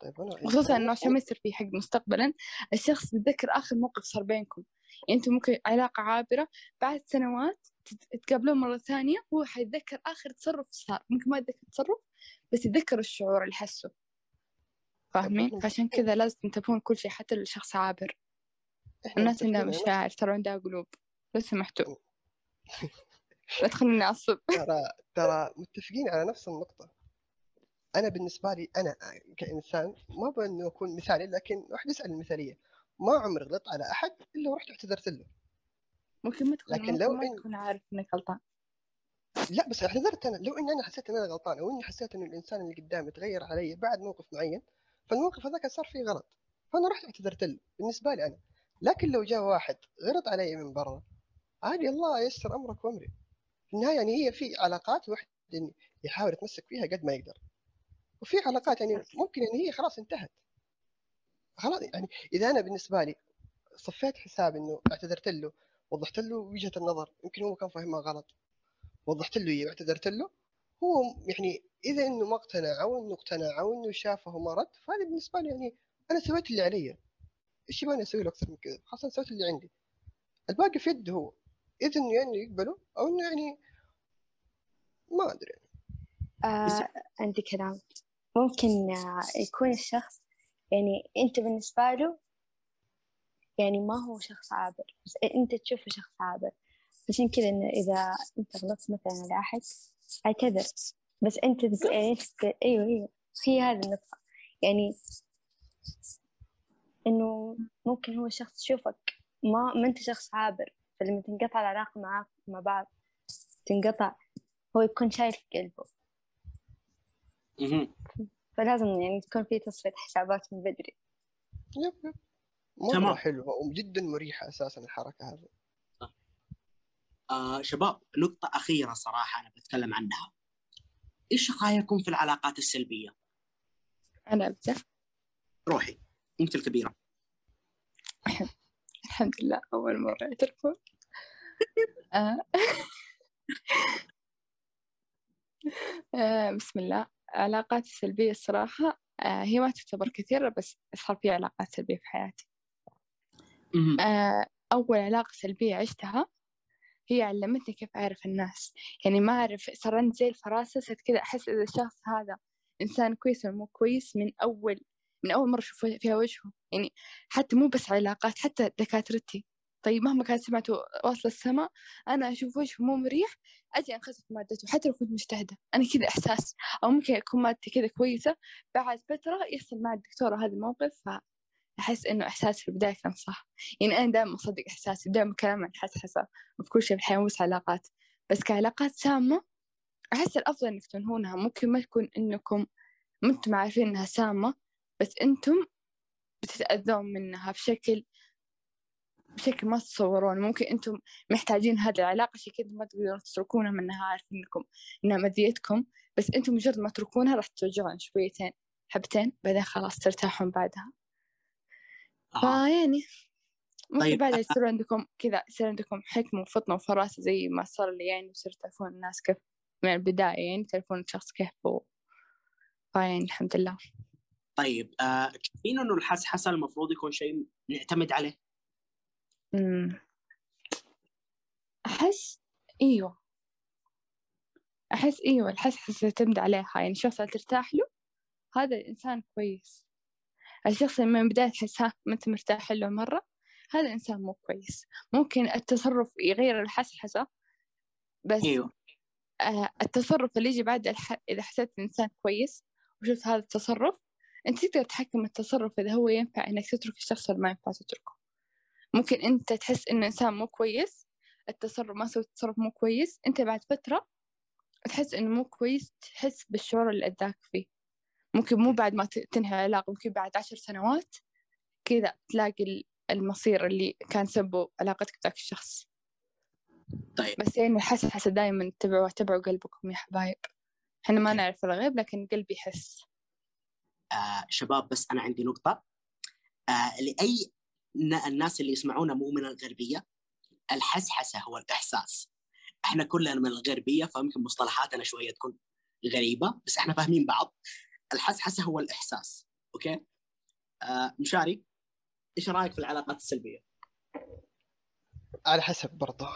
طيب أنا خصوصا أنا إنه عشان ما يصير في حق مستقبلا الشخص بيتذكر آخر موقف صار بينكم. يعني أنتم ممكن علاقة عابرة بعد سنوات تتقابلون مرة ثانية هو حيتذكر آخر تصرف صار. ممكن ما يتذكر التصرف بس يتذكر الشعور اللي حسه. فاهمين فعشان كذا لازم تنتبهون كل شيء حتى للشخص عابر. إحنا الناس عندها مشاعر ترى عندها قلوب. لو سمحتوا لا تخلوني أعصب. [LAUGHS] ترى ترى متفقين على نفس النقطة. أنا بالنسبة لي أنا كإنسان ما إنه أكون مثالي لكن واحد يسأل المثالية. ما عمري غلطت على أحد إلا ورحت اعتذرت له. ممكن ما تكون لكن لو ما تكون عارف انك غلطان. لا بس اعتذرت أنا. لو إني أنا حسيت إن أنا غلطان أو إني حسيت إنه الإنسان اللي قدامي تغير علي بعد موقف معين فالموقف هذاك صار فيه غلط. فأنا رحت اعتذرت له بالنسبة لي أنا. لكن لو جاء واحد غلط علي من برا عادي الله ييسر أمرك وأمري. في النهاية يعني هي في علاقات واحد بعدين يحاول يتمسك فيها قد ما يقدر. وفي علاقات يعني ممكن يعني هي خلاص انتهت. خلاص يعني إذا أنا بالنسبة لي صفيت حساب إنه اعتذرت له وضحت له وجهة النظر يمكن هو كان فاهمها غلط. وضحت له اياه واعتذرت له هو يعني إذا إنه ما اقتنع أو انه اقتنع أو انه شافه وما رد فهذا بالنسبة لي يعني أنا سويت اللي علي. إيش يبغاني أسوي له أكثر من كذا؟ خلاص أنا سويت اللي عندي. الباقي في يده هو. إذا إنه يعني يقبله أو إنه يعني ما أدري. آه عندي كلام. ممكن آه، يكون الشخص يعني أنت بالنسبة له يعني ما هو شخص عابر بس أنت تشوفه شخص عابر. عشان كذا إنه إذا أنت غلطت مثلا على أحد اعتذر بس أنت تقول يعني أيوه أيوه. هي هذه النقطة. يعني إنه ممكن هو شخص يشوفك ما ما أنت شخص عابر. فلما تنقطع العلاقة معاك مع بعض تنقطع هو يكون شايل في قلبه. فلازم يعني تكون في تصفية حسابات من بدري. يب يب. مرة تمام. حلوة وجدا مريحة أساسا الحركة هذه. آه شباب نقطة أخيرة صراحة أنا بتكلم عنها إيش رأيكم في العلاقات السلبية؟ أنا أبدأ روحي أنت الكبيرة [LAUGHS] الحمد لله أول مرة يعترفون [LAUGHS] آه. [LAUGHS] آه، بسم الله العلاقات السلبية الصراحة آه، هي ما تعتبر كثيرة بس صار في علاقات سلبية في حياتي. آه، أول علاقة سلبية عشتها هي علمتني كيف أعرف الناس. يعني ما أعرف عندي زي الفراسة صرت كذا أحس إذا الشخص هذا إنسان كويس ولا مو كويس من أول من أول مرة أشوف فيها وجهه. يعني حتى مو بس علاقات حتى دكاترتي. طيب مهما كانت سمعته واصلة السماء أنا أشوف وجهه مو مريح أجي أنخسف مادته حتى لو كنت مجتهدة. أنا كذا إحساس. أو ممكن أكون مادتي كذا كويسة بعد فترة يحصل مع الدكتورة هذا الموقف فأحس إنه إحساسي في البداية كان صح. يعني أنا دائما أصدق إحساسي دائما كلام عن حسحسة في كل شيء في الحياة بس علاقات. بس كعلاقات سامة أحس الأفضل إنك تنهونها. ممكن ما تكون إنكم ما أنتم عارفين إنها سامة بس أنتم بتتأذون منها بشكل بشكل ما تتصورون. ممكن أنتم محتاجين هذه العلاقة عشان كذا ما تقدرون تتركونها منها عارفين إنكم إنها مذيتكم. بس أنتم مجرد ما تتركونها راح توجعون شويتين حبتين بعدين خلاص ترتاحون بعدها. آه. فيعني ممكن طيب، بعدها يصير عندكم كذا يصير عندكم حكمة وفطنة وفراسة زي ما صار لي يعني وصرت تعرفون الناس كيف من البداية يعني تعرفون الشخص كيف و... فيعني الحمد لله طيب آه، تشوفين إنه الحسحسة المفروض يكون شيء نعتمد عليه؟ أمم. أحس إيوه أحس إيوه الحسحسة تعتمد عليها يعني الشخص اللي ترتاح له هذا الإنسان كويس الشخص اللي من البداية تحس ها ما أنت مرتاح له مرة هذا إنسان مو كويس. ممكن التصرف يغير الحسحسة بس أيوه. آه، التصرف اللي يجي بعد الح... إذا حسيت الإنسان كويس وشفت هذا التصرف أنت تقدر تحكم التصرف إذا هو ينفع إنك تترك الشخص ولا ما ينفع تتركه. ممكن أنت تحس إنه إنسان مو كويس التصرف ما سويت تصرف مو كويس أنت بعد فترة تحس إنه مو كويس تحس بالشعور اللي أداك فيه. ممكن مو بعد ما تنهي العلاقة ممكن بعد عشر سنوات كذا تلاقي ال- المصير اللي كان سببه علاقتك بذاك الشخص. طيب. بس يعني الحسحسة دايما اتبعوا اتبعوا قلبكم يا حبايب. إحنا ما. نعرف الغيب لكن قلبي يحس. آه شباب بس أنا عندي نقطة. آه لأي الناس اللي يسمعونا مو من الغربية الحسحسة هو الإحساس. إحنا كلنا من الغربية فيمكن مصطلحاتنا شوية تكون غريبة بس إحنا فاهمين بعض. الحسحسة هو الإحساس أوكي؟ آه مشاري إيش رأيك في العلاقات السلبية؟ على حسب برضه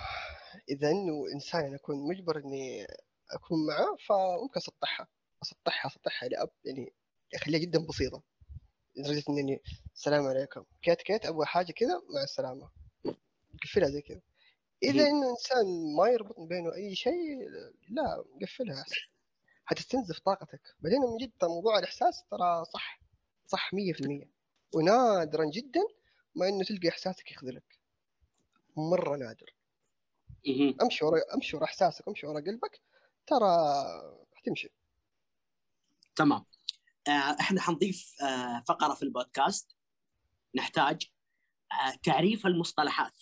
إذا إنه إنسان أكون مجبر إني أكون معاه فممكن أسطحها. أسطحها أسطحها لأب يعني أخليها جدا بسيطة. لدرجة إني السلام عليكم. كيت كيت أبغى حاجة كذا مع السلامة. قفلها زي كذا. إذا مم. إنه إنسان ما يربط بينه أي شيء لا قفلها. أحسن حتستنزف طاقتك. بعدين من جد موضوع الإحساس ترى صح صح 100% ونادرا جدا ما إنه تلقى إحساسك يخذلك. مرة نادر. أمشي ورا أمشي ورا إحساسك أمشي ورا قلبك ترى حتمشي. تمام. آه إحنا حنضيف آه فقرة في البودكاست. نحتاج آه تعريف المصطلحات.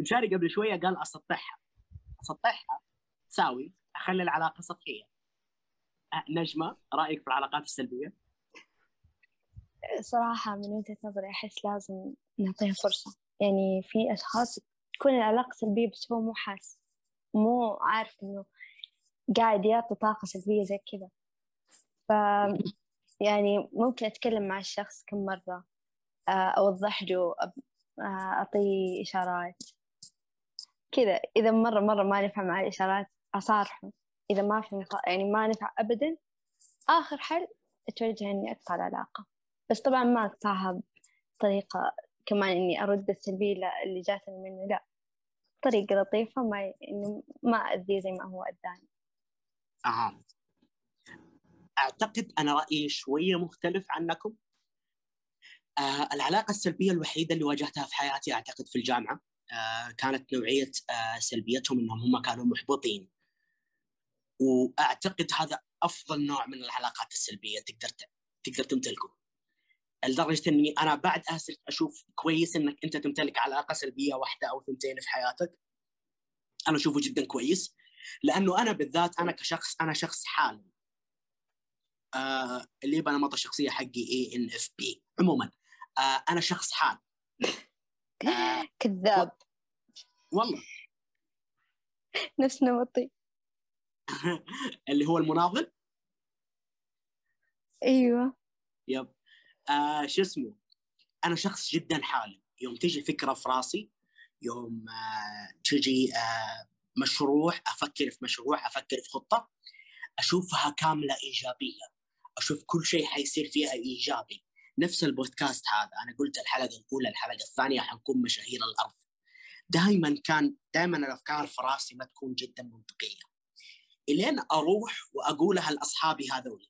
مشاري قبل شوية قال أسطحها. أسطحها تساوي أخلي العلاقة سطحية. نجمة رأيك في العلاقات السلبية؟ صراحة من وجهة نظري أحس لازم نعطيها فرصة. يعني في أشخاص تكون العلاقة سلبية بس هو مو حاس مو عارف إنه قاعد يعطي طاقة سلبية زي كذا. ف يعني ممكن أتكلم مع الشخص كم مرة آه، أوضح له آه، أعطيه إشارات. كذا إذا مرة مرة ما نفع مع الإشارات أصارحه. إذا ما في يعني ما نفع أبدا آخر حل أتوجه إني أقطع العلاقة بس طبعا ما أقطعها بطريقة كمان إني أرد السلبية اللي جاتني منه. لا طريقة لطيفة ما إنه ما أذيه زي ما هو أذاني. أها. أعتقد أنا رأيي شوية مختلف عنكم. آه العلاقة السلبية الوحيدة اللي واجهتها في حياتي أعتقد في الجامعة آه كانت نوعية آه سلبيتهم أنهم هم كانوا محبطين. وأعتقد هذا أفضل نوع من العلاقات السلبية تقدر تقدر تمتلكه. لدرجة إني أنا بعد أشوف كويس إنك أنت تمتلك علاقة سلبية واحدة أو ثنتين في حياتك. أنا أشوفه جدا كويس. لأنه أنا بالذات أنا كشخص أنا شخص حالم آه اللي يبقى نمط الشخصية حقي اي إن إف بي. عموما آه أنا شخص حال. [LAUGHS] آه كذاب. والله. نفس نمطي. [LAUGHS] اللي هو المناضل أيوه. يب. آه شو اسمه؟ أنا شخص جدا حالم. يوم تجي فكرة في راسي يوم آه تجي آه مشروع أفكر في مشروع أفكر في خطة أشوفها كاملة إيجابية. أشوف كل شيء حيصير فيها إيجابي. نفس البودكاست هذا. أنا قلت الحلقة الأولى الحلقة الثانية حنكون مشاهير الأرض. دائما كان دائما الأفكار في راسي ما تكون جدا منطقية. إلين أروح وأقولها لأصحابي هذول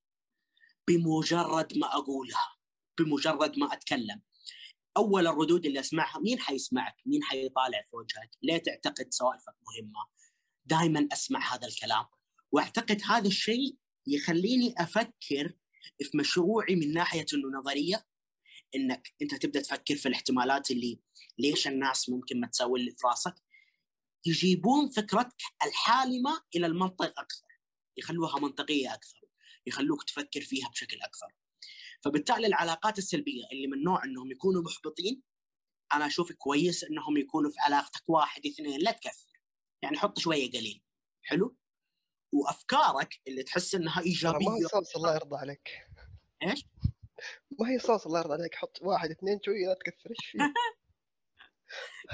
بمجرد ما أقولها بمجرد ما أتكلم أول الردود اللي أسمعها مين حيسمعك؟ مين حيطالع في وجهك؟ ليه تعتقد سوالفك مهمة؟ دائما أسمع هذا الكلام وأعتقد هذا الشيء يخليني أفكر في مشروعي من ناحية إنه نظرية إنك أنت تبدأ تفكر في الاحتمالات اللي ليش الناس ممكن ما تسوي اللي في راسك يجيبون فكرتك الحالمة إلى المنطق أكثر. يخلوها منطقية أكثر. يخلوك تفكر فيها بشكل أكثر. فبالتالي العلاقات السلبية اللي من نوع إنهم يكونوا محبطين أنا أشوف كويس إنهم يكونوا في علاقتك واحد اثنين لا تكثر. يعني حط شوية قليل. حلو؟ وأفكارك اللي تحس إنها ايجابيه ما هي صوص الله يرضى عليك. إيش؟ ما هي صوص الله يرضى عليك. حط واحد اثنين شوية لا تكثر. إيش فيه [LAUGHS]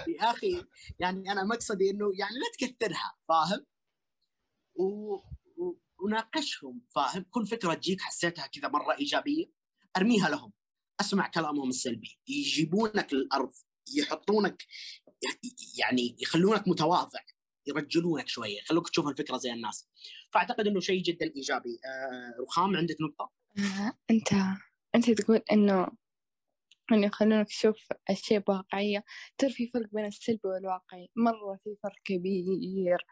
يا أخي يعني أنا مقصدي إنه يعني لا تكثرها فاهم؟ و... و... وناقشهم فاهم؟ كل فكرة تجيك حسيتها كذا مرة إيجابية أرميها لهم. أسمع كلامهم السلبي. يجيبونك للأرض يحطونك يعني يخلونك متواضع يرجلونك شوية يخلوك تشوف الفكرة زي الناس. فأعتقد إنه شيء جدا إيجابي. آه رخام عندك نقطة؟ آه، أنت أنت تقول إنه انه يخلونك تشوف الشيء بواقعيه ترى في فرق بين السلبي والواقعي مرة في فرق كبير.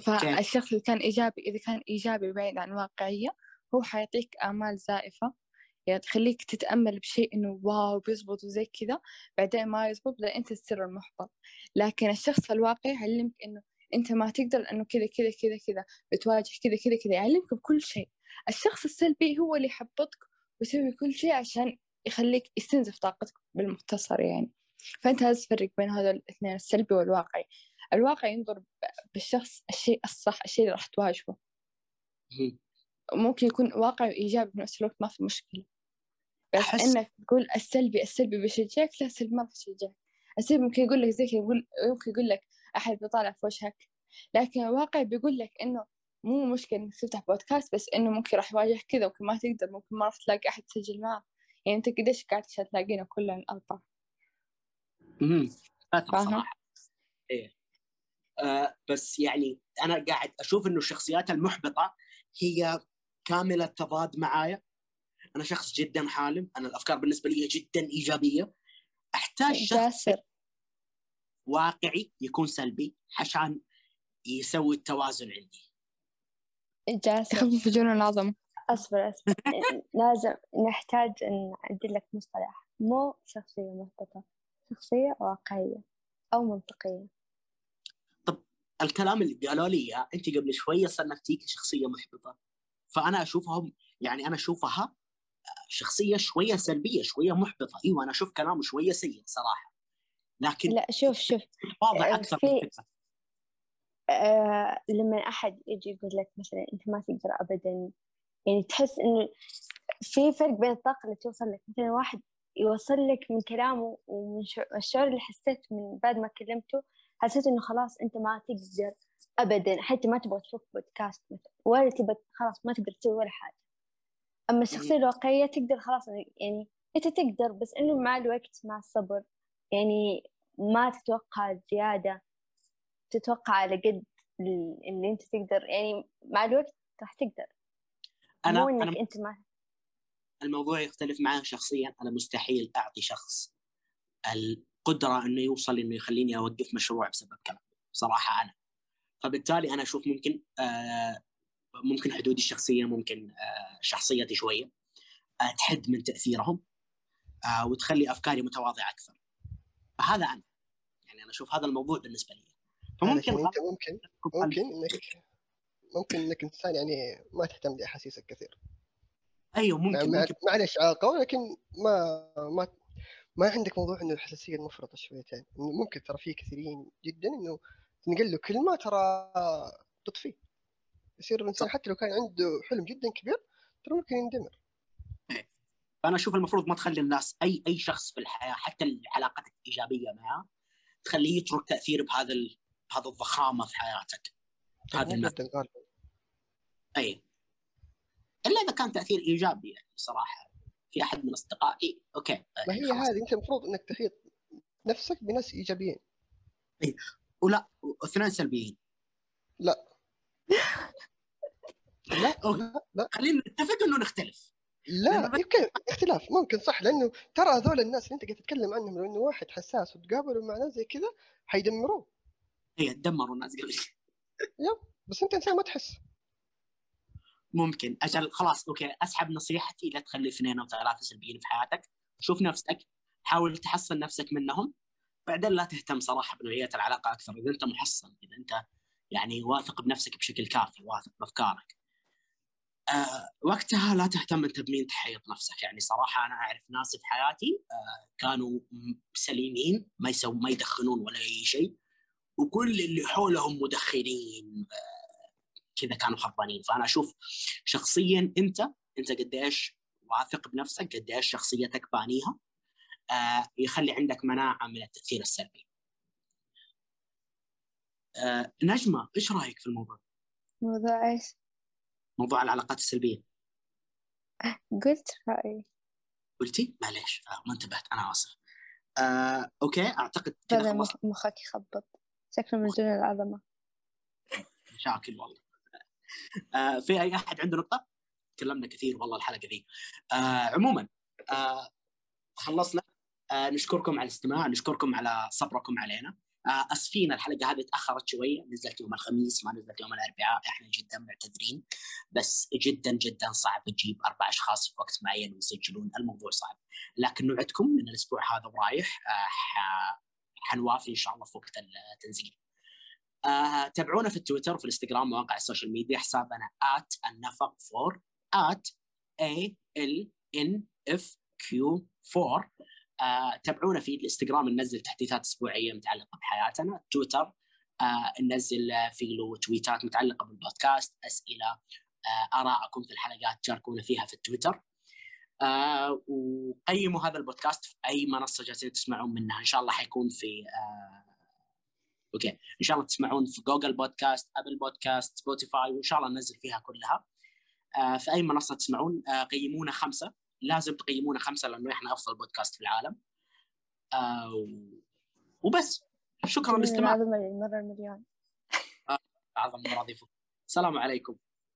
فالشخص اللي كان إيجابي إذا كان إيجابي بعيد عن الواقعيه هو حيعطيك آمال زائفة. يعني تخليك تتأمل بشيء إنه واو بيزبط وزي كذا بعدين ما يزبط بعدين أنت تصير المحبط. لكن الشخص الواقعي يعلمك إنه أنت ما تقدر لأنه كذا كذا كذا كذا بتواجه كذا كذا كذا يعلمك بكل شيء. الشخص السلبي هو اللي يحبطك ويسوي كل شيء عشان يخليك يستنزف طاقتك بالمختصر يعني. فأنت لازم تفرق بين هذول الاثنين السلبي والواقعي. الواقعي ينظر بالشخص الشيء الصح الشيء اللي راح تواجهه. ممكن يكون واقعي وإيجابي في نفس الوقت ما في مشكلة. بس أحس... إنك تقول السلبي السلبي بيشجعك لا السلبي ما بيشجعك السلبي ممكن يقول لك زي كذا يقول ممكن يقول لك أحد بيطالع في وجهك. لكن الواقع بيقول لك إنه مو مشكلة إنك تفتح بودكاست بس إنه ممكن راح يواجهك كذا ممكن ما تقدر ممكن ما راح تلاقي أحد تسجل معه يعني أنت قديش قاعد عشان تلاقينا كلنا الأربعة امم صراحة إيه. آه بس يعني أنا قاعد أشوف إنه الشخصيات المحبطة هي كامل التضاد معايا. أنا شخص جدا حالم. أنا الأفكار بالنسبة لي جدا إيجابية. أحتاج شخص واقعي يكون سلبي عشان يسوي التوازن عندي. جاسر. [LAUGHS] يخفف جنون العظمة أصبر أصبر. [LAUGHS] لازم نحتاج أن أعدل لك مصطلح. مو شخصية محبطة شخصية واقعية أو منطقية. الكلام اللي قالوا لي إياه أنت قبل شوية صنفتيه كشخصية محبطة. فأنا أشوفهم يعني أنا أشوفها شخصية شوية سلبية شوية محبطة. إيوه أنا أشوف كلامه شوية سيء صراحة. لكن لا شوف شوف. واضح آه، أكثر في- آه لما أحد يجي يقول لك مثلا أنت ما تقدر أبدا يعني تحس إنه في فرق بين الطاقة اللي توصل لك مثلا واحد يوصل لك من كلامه ومن شع- الشعور اللي حسيت من بعد ما كلمته حسيت إنه خلاص أنت ما تقدر أبدا حتى ما تبغى تشوف بودكاست مثلا ولا تبغى خلاص ما تقدر تسوي ولا حاجة. أما الشخصية الواقعية تقدر خلاص يعني أنت تقدر بس إنه مع الوقت مع الصبر يعني ما تتوقع زيادة تتوقع على قد ال- اللي أنت تقدر يعني مع الوقت راح تقدر. أنا مو إنك أنا أنت ما الموضوع يختلف معاه شخصيا. أنا مستحيل أعطي شخص القدرة إنه يوصل إنه يخليني أوقف مشروع بسبب كلام صراحة أنا. فبالتالي أنا أشوف ممكن آه ممكن حدودي الشخصية ممكن آه شخصيتي شوية. آه تحد من تأثيرهم آه وتخلي أفكاري متواضعة أكثر. فهذا أنا. يعني أنا أشوف هذا الموضوع بالنسبة لي. فممكن انت ممكن ممكن إنك ممكن إنك إنسان يعني ما تهتم لأحاسيسك كثير. أيوه ممكن مع ممكن. معلش عاقه ولكن ما ما ما عندك موضوع إنه الحساسية المفرطة شويتين إنه ممكن ترى في كثيرين جدا إنه تنقل له كلمه ترى تطفيه يصير الإنسان. حتى لو كان عنده حلم جدا كبير ترى ممكن يندمر. فأنا أشوف المفروض ما تخلي الناس أي أي شخص في الحياة حتى علاقتك إيجابية معه تخليه يترك تأثير بهذا ال... بهذا الضخامة في حياتك. هذا جدا غالبا اي إلا إذا كان تأثير إيجابي يعني صراحة في أحد من أصدقائي. أوكي. ما هي. هذه؟ أنت المفروض إنك تحيط نفسك بناس إيجابيين. ولا اثنين سلبيين. لا. لا. لا لا خلينا نتفق إنه نختلف. لا يمكن اختلاف. ممكن صح لأنه ترى هذول الناس اللي أنت قاعد تتكلم عنهم لو انه واحد حساس وتقابلوا مع ناس زي كذا حيدمروه. هي تدمروا الناس قبل بس أنت إنسان ما تحس. ممكن. أجل خلاص أوكي أسحب نصيحتي لا تخلي اثنين أو ثلاثة سلبيين في حياتك. شوف نفسك حاول تحصن نفسك منهم. بعدين لا تهتم صراحة بنوعية العلاقة أكثر. إذا أنت محصن إذا أنت يعني واثق بنفسك بشكل كافي واثق بأفكارك. آه وقتها لا تهتم أنت بمين تحيط نفسك. يعني صراحة أنا أعرف ناس في حياتي آه كانوا سليمين ما يسوي ما يدخنون ولا أي شيء. وكل اللي حولهم مدخنين آه كذا كانوا خربانين. فأنا أشوف شخصيا أنت أنت قديش واثق بنفسك قديش شخصيتك بانيها آه يخلي عندك مناعة من التأثير السلبي. آه نجمة إيش رأيك في الموضوع؟ موضوع إيش؟ موضوع العلاقات السلبية. قلت رأيي. قلتي؟ معليش آه ما انتبهت أنا آسف. آه أوكي أعتقد كذا مخك يخبط. شكله من دون العظمة. مشاكل والله. آه في أي أحد عنده نقطة؟ تكلمنا كثير والله الحلقة ذي. آه عموما آه خلصنا. آه نشكركم على الاستماع نشكركم على صبركم علينا. آه أسفين الحلقة هذه تأخرت شوية. نزلت يوم الخميس ما نزلت يوم الأربعاء. إحنا جدا معتذرين بس جدا جدا صعب تجيب أربع أشخاص في وقت معين ويسجلون. الموضوع صعب. لكن نوعدكم من الأسبوع هذا ورايح آه حنوافي إن شاء الله في وقت التنزيل. آه تابعونا في التويتر وفي الإنستغرام مواقع ال social media حسابنا النفق 4 at a l n f q 4 آه تابعونا في الإنستغرام ننزل تحديثات أسبوعية متعلقة بحياتنا تويتر آه ننزل في له تويتات متعلقة بالبودكاست أسئلة آه ارائكم في الحلقات تشاركونا فيها في التويتر آه وقيموا هذا البودكاست في أي منصة جالسين تسمعون منها. إن شاء الله حيكون في آه okay. إن شاء الله تسمعون في Google Podcast Apple Podcast Spotify وإن شاء الله ننزل فيها كلها. آه في أي منصة تسمعون آه قيمونا خمسة. لازم تقيمونا خمسة لأنه إحنا أفضل بودكاست في العالم. آه و- وبس. شكرا للاستماع. العظمة للمرة المليون. [LAUGHS] أعظم مراضي السلام عليكم.